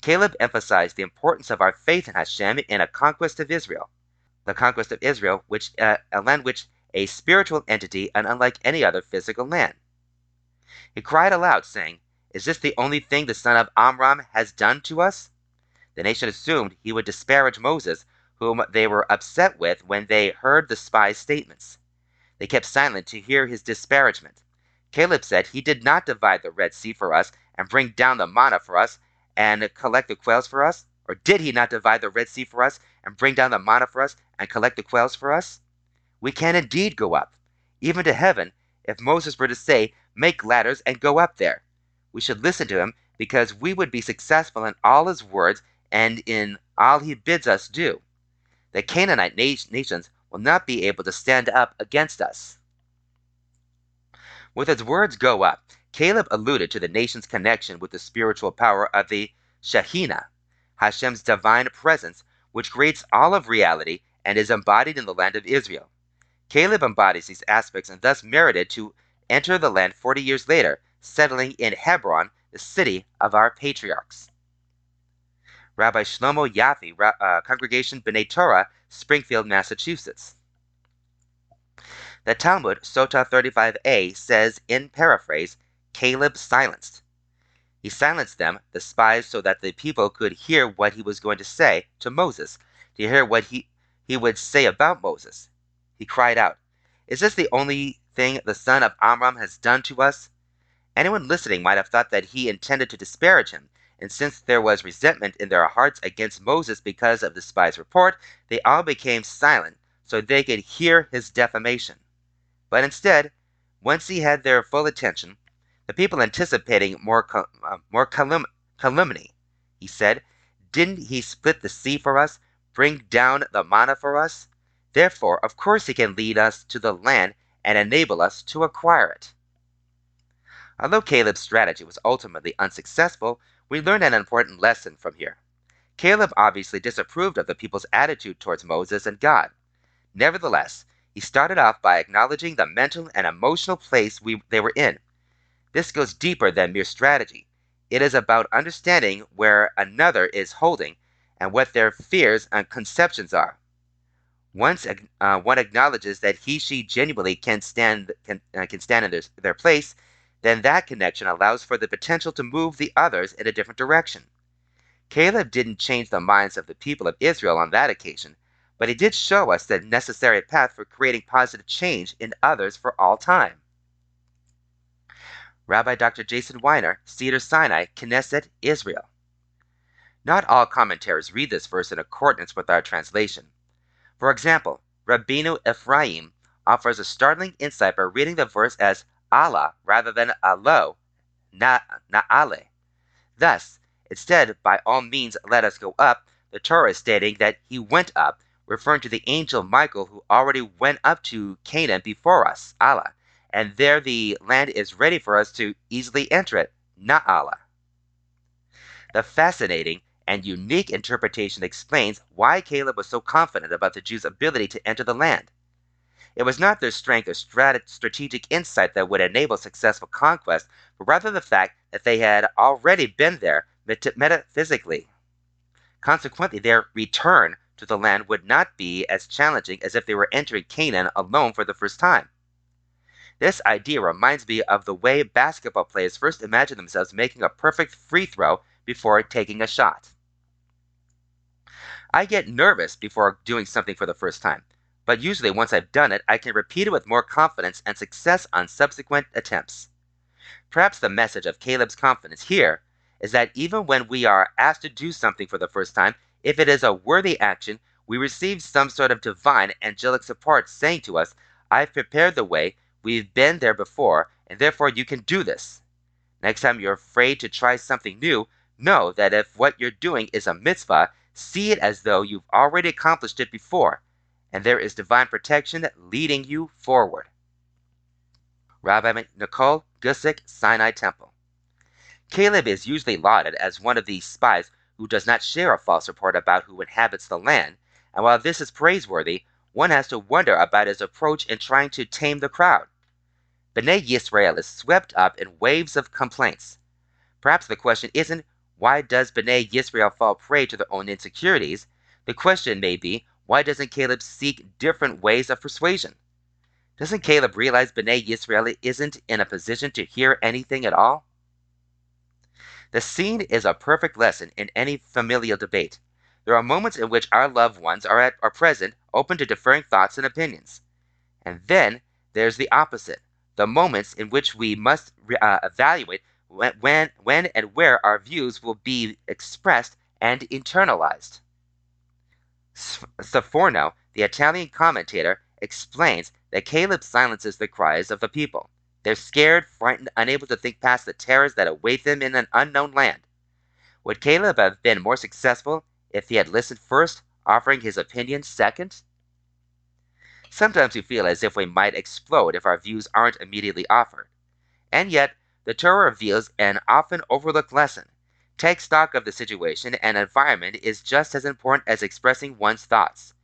Caleb emphasized the importance of our faith in Hashem in a conquest of Israel the conquest of Israel, which uh, a land which a spiritual entity and unlike any other physical land. He cried aloud, saying, Is this the only thing the son of Amram has done to us? The nation assumed he would disparage Moses, whom they were upset with when they heard the spy's statements. They kept silent to hear his disparagement. Caleb said he did not divide the Red Sea for us and bring down the manna for us and collect the quails for us. Or did he not divide the Red Sea for us and bring down the manna for us and collect the quails for us? We can indeed go up, even to heaven, if Moses were to say, Make ladders and go up there. We should listen to him because we would be successful in all his words and in all he bids us do. The Canaanite nations will not be able to stand up against us. With his words go up, Caleb alluded to the nation's connection with the spiritual power of the Shekhinah, Hashem's divine presence, which creates all of reality and is embodied in the land of Israel. Caleb embodies these aspects and thus merited to enter the land 40 years later, settling in Hebron, the city of our patriarchs. Rabbi Shlomo Yaffe, uh, Congregation B'nai Torah, Springfield, Massachusetts. The Talmud, Sota 35a, says in paraphrase, Caleb silenced. He silenced them, the spies, so that the people could hear what he was going to say to Moses, to hear what he, he would say about Moses. He cried out, Is this the only thing the son of Amram has done to us? Anyone listening might have thought that he intended to disparage him, and since there was resentment in their hearts against Moses because of the spy's report, they all became silent so they could hear his defamation. But instead, once he had their full attention, the people anticipating more, uh, more calum- calumny. He said, Didn't he split the sea for us, bring down the manna for us? Therefore, of course, he can lead us to the land and enable us to acquire it. Although Caleb's strategy was ultimately unsuccessful, we learn an important lesson from here. Caleb obviously disapproved of the people's attitude towards Moses and God. Nevertheless, he started off by acknowledging the mental and emotional place we, they were in this goes deeper than mere strategy. It is about understanding where another is holding and what their fears and conceptions are. Once uh, one acknowledges that he she genuinely can stand can, uh, can stand in their, their place, then that connection allows for the potential to move the others in a different direction. Caleb didn't change the minds of the people of Israel on that occasion, but he did show us the necessary path for creating positive change in others for all time. Rabbi Dr. Jason Weiner, Cedar Sinai, Knesset, Israel. Not all commentaries read this verse in accordance with our translation. For example, Rabbeinu Ephraim offers a startling insight by reading the verse as Allah rather than Alo, na, Na'ale. Thus, instead, by all means let us go up, the Torah is stating that he went up, referring to the angel Michael who already went up to Canaan before us, Allah, and there the land is ready for us to easily enter it, Na'ala. The fascinating and unique interpretation explains why Caleb was so confident about the Jews' ability to enter the land. It was not their strength or strat- strategic insight that would enable successful conquest, but rather the fact that they had already been there met- metaphysically. Consequently, their return to the land would not be as challenging as if they were entering Canaan alone for the first time. This idea reminds me of the way basketball players first imagine themselves making a perfect free throw before taking a shot. I get nervous before doing something for the first time, but usually once I've done it, I can repeat it with more confidence and success on subsequent attempts. Perhaps the message of Caleb's confidence here is that even when we are asked to do something for the first time, if it is a worthy action, we receive some sort of divine angelic support saying to us, I've prepared the way, we've been there before, and therefore you can do this. Next time you're afraid to try something new, know that if what you're doing is a mitzvah, see it as though you've already accomplished it before, and there is divine protection leading you forward. Rabbi Nicole Guzik, Sinai Temple. Caleb is usually lauded as one of these spies who does not share a false report about who inhabits the land, and while this is praiseworthy, one has to wonder about his approach in trying to tame the crowd. B'nai Yisrael is swept up in waves of complaints. Perhaps the question isn't why does B'nai Yisrael fall prey to their own insecurities? The question may be why doesn't Caleb seek different ways of persuasion? Doesn't Caleb realize B'nai Yisrael isn't in a position to hear anything at all? The scene is a perfect lesson in any familial debate. There are moments in which our loved ones are, at, are present, open to differing thoughts and opinions. And then there's the opposite the moments in which we must uh, evaluate when, when, and where our views will be expressed and internalized. Sforno, the Italian commentator, explains that Caleb silences the cries of the people. They're scared, frightened, unable to think past the terrors that await them in an unknown land. Would Caleb have been more successful if he had listened first, offering his opinion second? Sometimes we feel as if we might explode if our views aren't immediately offered. And yet, the Torah reveals an often overlooked lesson. Take stock of the situation and environment is just as important as expressing one's thoughts.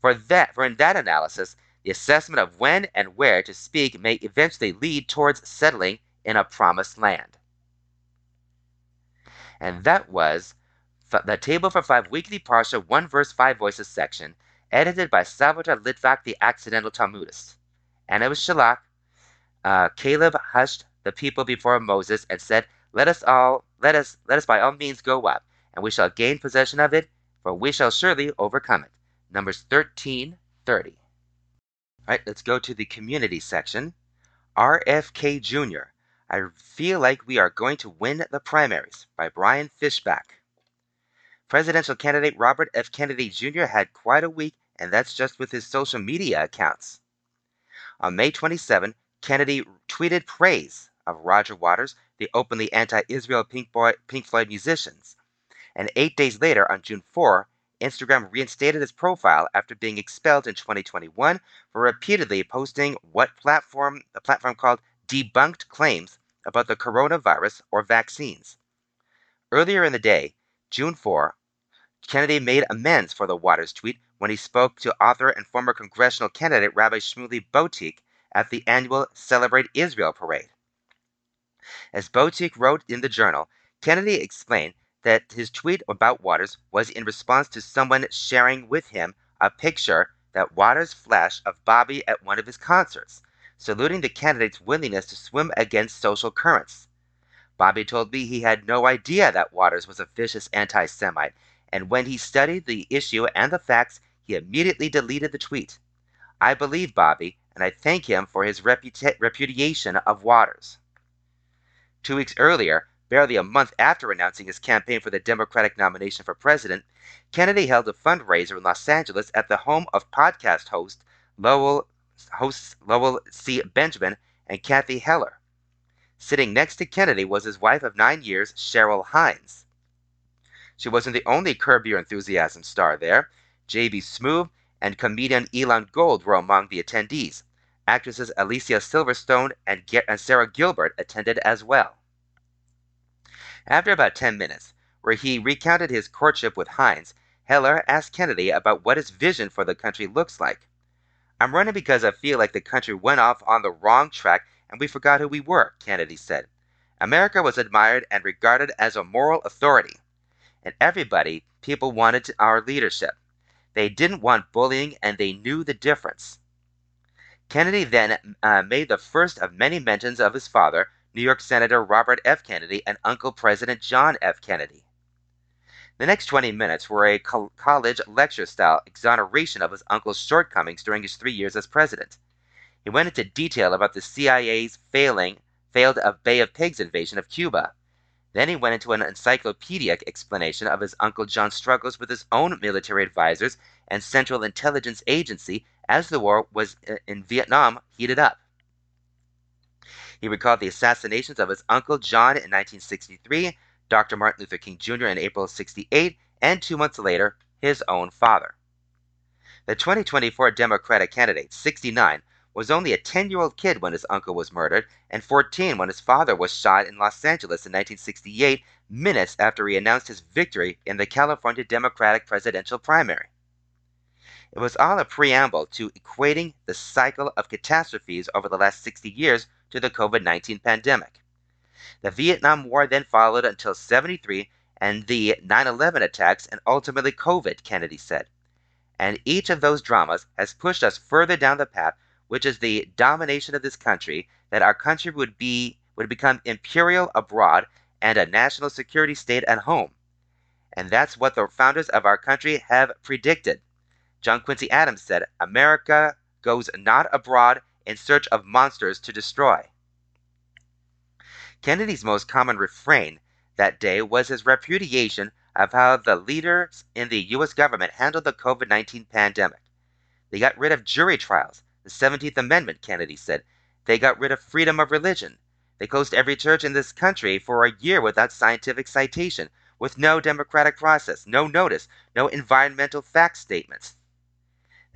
For that, for in that analysis, the assessment of when and where to speak may eventually lead towards settling in a promised land. And that was the Table for Five Weekly Parsha, One Verse, Five Voices section edited by Salvador Litvak, the accidental Talmudist. And it was Shalach. Uh, Caleb hushed the people before Moses and said, Let us all, let us, let us by all means go up, and we shall gain possession of it, for we shall surely overcome it. Numbers thirteen thirty. Alright, let's go to the community section. RFK Jr. I feel like we are going to win the primaries by Brian Fishback. Presidential candidate Robert F. Kennedy Jr. had quite a week, and that's just with his social media accounts. On May 27, Kennedy tweeted praise of Roger Waters, the openly anti Israel Pink, Pink Floyd musicians. And eight days later, on June 4, Instagram reinstated his profile after being expelled in 2021 for repeatedly posting what platform the platform called debunked claims about the coronavirus or vaccines. Earlier in the day, June 4, Kennedy made amends for the Waters tweet when he spoke to author and former congressional candidate Rabbi Shmuley Boteach at the annual Celebrate Israel parade. As Boteach wrote in the journal, Kennedy explained that his tweet about Waters was in response to someone sharing with him a picture that Waters flashed of Bobby at one of his concerts, saluting the candidate's willingness to swim against social currents. Bobby told me he had no idea that Waters was a vicious anti Semite and when he studied the issue and the facts, he immediately deleted the tweet. I believe Bobby, and I thank him for his reputa- repudiation of Waters. Two weeks earlier, barely a month after announcing his campaign for the Democratic nomination for president, Kennedy held a fundraiser in Los Angeles at the home of podcast host Lowell, hosts Lowell C. Benjamin and Kathy Heller. Sitting next to Kennedy was his wife of nine years, Cheryl Hines. She wasn't the only Curb Your Enthusiasm star there. J.B. Smoove and comedian Elon Gold were among the attendees. Actresses Alicia Silverstone and, and Sara Gilbert attended as well. After about 10 minutes, where he recounted his courtship with Hines, Heller asked Kennedy about what his vision for the country looks like. I'm running because I feel like the country went off on the wrong track and we forgot who we were, Kennedy said. America was admired and regarded as a moral authority and everybody, people wanted our leadership. They didn't want bullying and they knew the difference. Kennedy then uh, made the first of many mentions of his father, New York Senator Robert F. Kennedy, and Uncle President John F. Kennedy. The next 20 minutes were a co- college lecture style exoneration of his uncle's shortcomings during his three years as president. He went into detail about the CIA's failing, failed Bay of Pigs invasion of Cuba. Then he went into an encyclopedic explanation of his Uncle John's struggles with his own military advisors and Central Intelligence Agency as the war was in Vietnam heated up. He recalled the assassinations of his Uncle John in 1963 Dr. Martin Luther King Jr. in April of 68, and two months later, his own father. The 2024 Democratic candidate, 69, was only a 10 year old kid when his uncle was murdered, and 14 when his father was shot in Los Angeles in 1968, minutes after he announced his victory in the California Democratic presidential primary. It was all a preamble to equating the cycle of catastrophes over the last 60 years to the COVID 19 pandemic. The Vietnam War then followed until 73 and the 9 11 attacks and ultimately COVID, Kennedy said. And each of those dramas has pushed us further down the path, which is the domination of this country, that our country would be would become imperial abroad and a national security state at home. And that's what the founders of our country have predicted. John Quincy Adams said, America goes not abroad in search of monsters to destroy. Kennedy's most common refrain that day was his repudiation of how the leaders in the U.S. government handled the COVID 19 pandemic. They got rid of jury trials, the 17th Amendment, Kennedy said. They got rid of freedom of religion. They closed every church in this country for a year without scientific citation, with no democratic process, no notice, no environmental fact statements.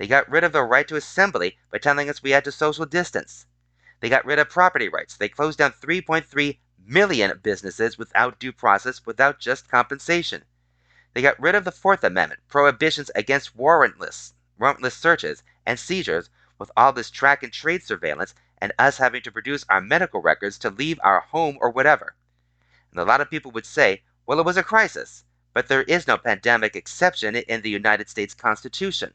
They got rid of the right to assembly by telling us we had to social distance. They got rid of property rights. They closed down 3.3 million businesses without due process, without just compensation. They got rid of the Fourth Amendment, prohibitions against warrantless, warrantless searches and seizures, with all this track and trace surveillance, and us having to produce our medical records to leave our home or whatever. And a lot of people would say, well, it was a crisis, but there is no pandemic exception in the United States Constitution.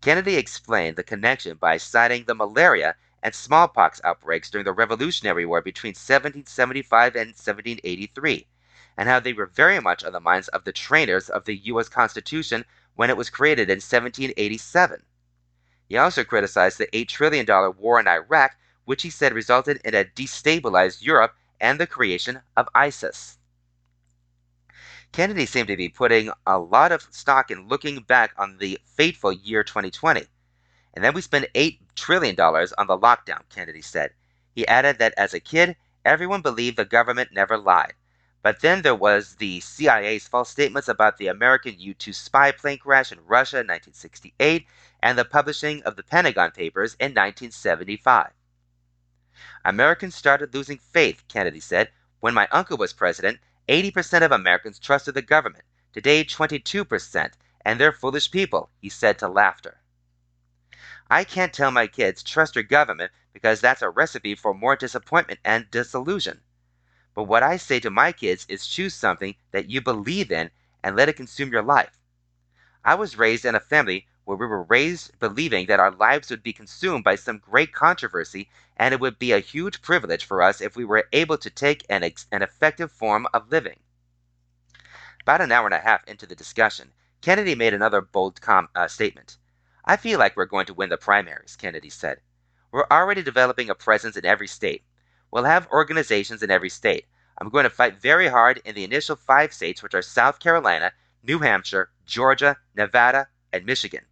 Kennedy explained the connection by citing the malaria and smallpox outbreaks during the Revolutionary War between 1775 and 1783, and how they were very much on the minds of the trainers of the U.S. Constitution when it was created in 1787. He also criticized the $8 trillion war in Iraq, which he said resulted in a destabilized Europe and the creation of ISIS. Kennedy seemed to be putting a lot of stock in looking back on the fateful year 2020 and then we spent $8 trillion on the lockdown, Kennedy said. He added that as a kid, everyone believed the government never lied. But then there was the CIA's false statements about the American U 2 spy plane crash in Russia in 1968 and the publishing of the Pentagon Papers in 1975. Americans started losing faith, Kennedy said. When my uncle was president, 80% of Americans trusted the government. Today, 22%, and they're foolish people, he said to laughter. I can't tell my kids, trust your government, because that's a recipe for more disappointment and disillusion. But what I say to my kids is choose something that you believe in and let it consume your life. I was raised in a family where we were raised believing that our lives would be consumed by some great controversy and it would be a huge privilege for us if we were able to take an, ex- an effective form of living. About an hour and a half into the discussion, Kennedy made another bold com- uh, statement. I feel like we're going to win the primaries, Kennedy said. We're already developing a presence in every state. We'll have organizations in every state. I'm going to fight very hard in the initial five states, which are South Carolina, New Hampshire, Georgia, Nevada, and Michigan.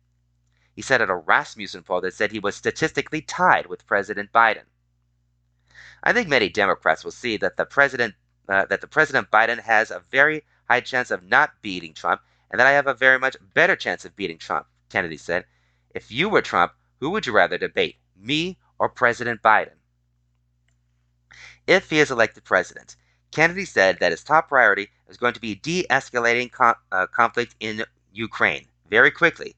He said at a Rasmussen poll that said he was statistically tied with President Biden. I think many Democrats will see that the president uh, that the President Biden has a very high chance of not beating Trump, and that I have a very much better chance of beating Trump. Kennedy said. If you were Trump, who would you rather debate, me or President Biden? If he is elected president, Kennedy said that his top priority is going to be de escalating uh, conflict in Ukraine very quickly.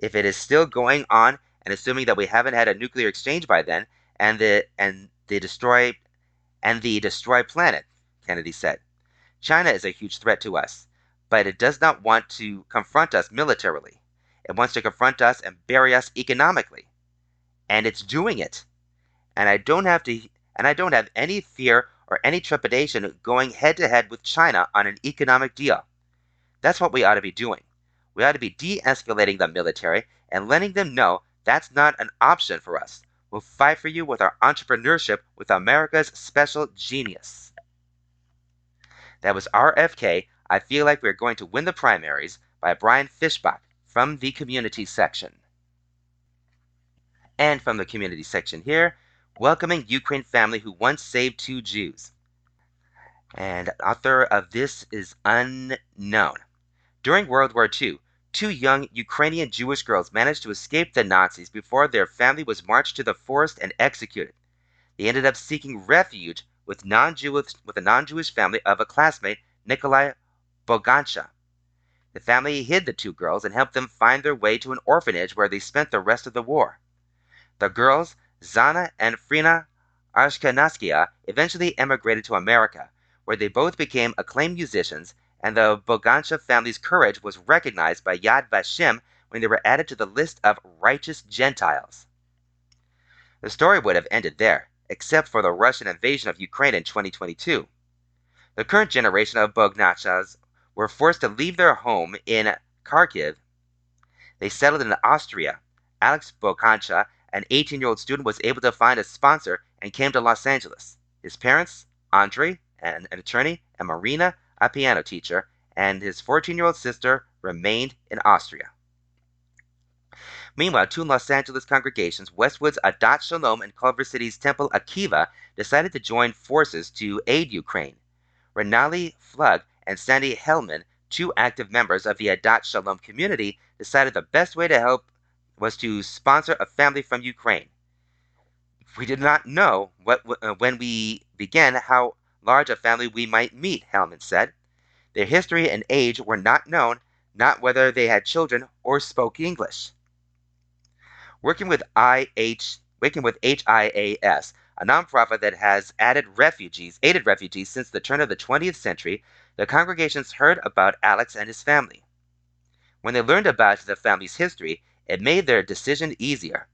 If it is still going on, and assuming that we haven't had a nuclear exchange by then, and the and the destroy and the destroy planet, Kennedy said. China is a huge threat to us, but it does not want to confront us militarily. It wants to confront us and bury us economically. And it's doing it. And I don't have to and I don't have any fear or any trepidation going head to head with China on an economic deal. That's what we ought to be doing. We ought to be de escalating the military and letting them know that's not an option for us. We'll fight for you with our entrepreneurship with America's special genius. That was RFK. I feel like we're going to win the primaries by Brian Fishbach from the community section. And from the community section here, welcoming Ukraine family who once saved two Jews. And author of this is unknown. During World War II, two young Ukrainian Jewish girls managed to escape the Nazis before their family was marched to the forest and executed. They ended up seeking refuge with, non-Jewish, with a non-Jewish family of a classmate, Nikolai Bogancha. The family hid the two girls and helped them find their way to an orphanage where they spent the rest of the war. The girls, Zana and Frina Ashkenaskia, eventually emigrated to America, where they both became acclaimed musicians, and the Bogancha family's courage was recognized by Yad Vashem when they were added to the list of righteous Gentiles. The story would have ended there, except for the Russian invasion of Ukraine in 2022. The current generation of Bognachas were forced to leave their home in Kharkiv. They settled in Austria. Alex Bogancha, an 18 year old student, was able to find a sponsor and came to Los Angeles. His parents, Andre, an, an attorney, and Marina, a piano teacher, and his 14 year old sister remained in Austria. Meanwhile, two Los Angeles congregations, Westwood's Adat Shalom and Culver City's Temple Akiva, decided to join forces to aid Ukraine. Renali Flug and Sandy Hellman, two active members of the Adat Shalom community, decided the best way to help was to sponsor a family from Ukraine. We did not know what, uh, when we began how large a family we might meet, Hellman said. Their history and age were not known, not whether they had children or spoke English. Working with IH, working with HIAS, a nonprofit that has added refugees, aided refugees since the turn of the 20th century, the congregations heard about Alex and his family. When they learned about the family's history, it made their decision easier.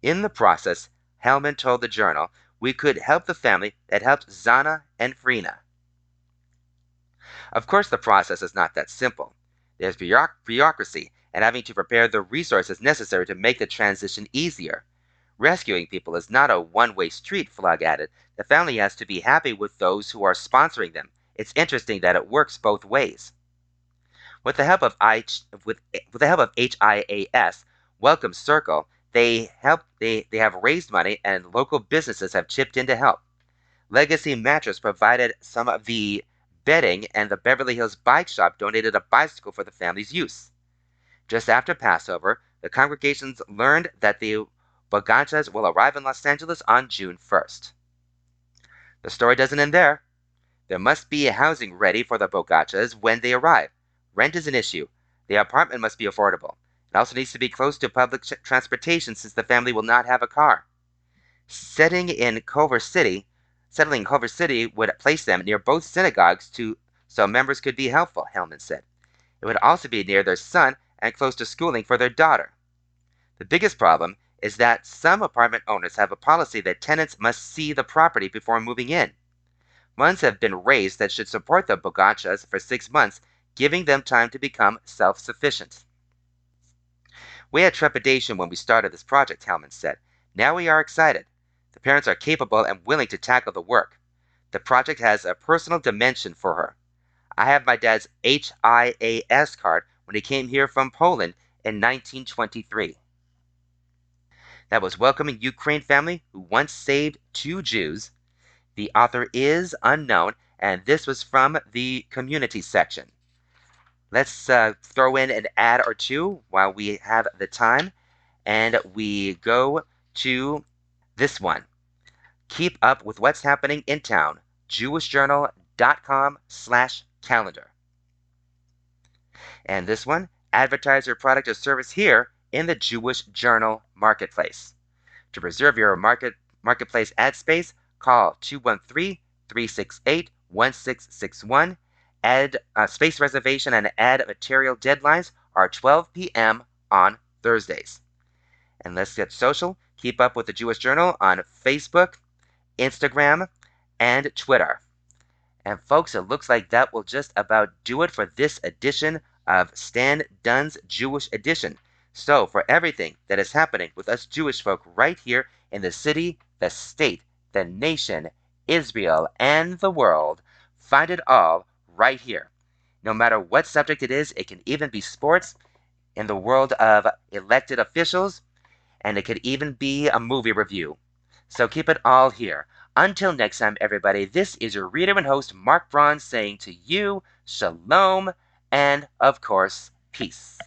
In the process, Hellman told the journal, we could help the family that helped Zana and Frina. Of course, the process is not that simple. There's bureaucracy and having to prepare the resources necessary to make the transition easier. Rescuing people is not a one way street, Flug added. The family has to be happy with those who are sponsoring them. It's interesting that it works both ways. With the help of, I, with, with the help of HIAS, Welcome Circle, they help they, they have raised money and local businesses have chipped in to help. Legacy Mattress provided some of the bedding and the Beverly Hills Bike Shop donated a bicycle for the family's use. Just after Passover, the congregations learned that the Boganchas will arrive in Los Angeles on June 1st. The story doesn't end there. There must be housing ready for the Bogachas when they arrive. Rent is an issue. The apartment must be affordable. It also needs to be close to public transportation since the family will not have a car. Setting in Culver City, settling in Culver City would place them near both synagogues to so members could be helpful, Hellman said. It would also be near their son and close to schooling for their daughter. The biggest problem is that some apartment owners have a policy that tenants must see the property before moving in. Funds have been raised that should support the Bogachas for six months, giving them time to become self sufficient. We had trepidation when we started this project, Hellman said. Now we are excited. The parents are capable and willing to tackle the work. The project has a personal dimension for her. I have my dad's HIAS card when he came here from Poland in 1923. That was Welcoming Ukraine Family Who Once Saved Two Jews. The author is unknown, and this was from the community section. Let's uh, throw in an ad or two while we have the time, and we go to this one. Keep up with what's happening in town. JewishJournal.com slash calendar. And this one, advertise your product or service here in the Jewish Journal Marketplace. To reserve your market marketplace ad space, call 213 368 1661. Ad uh, space reservation and ad material deadlines are 12 p.m. on Thursdays. And let's get social. Keep up with the Jewish Journal on Facebook, Instagram, and Twitter. And folks, it looks like that will just about do it for this edition of Stan Dunn's Jewish Edition. So, for everything that is happening with us Jewish folk right here in the city, the state, the nation, Israel, and the world, find it all right here. No matter what subject it is, it can even be sports in the world of elected officials, and it could even be a movie review. So keep it all here. Until next time, everybody, this is your reader and host, Mark Braun, saying to you, Shalom, and of course, peace.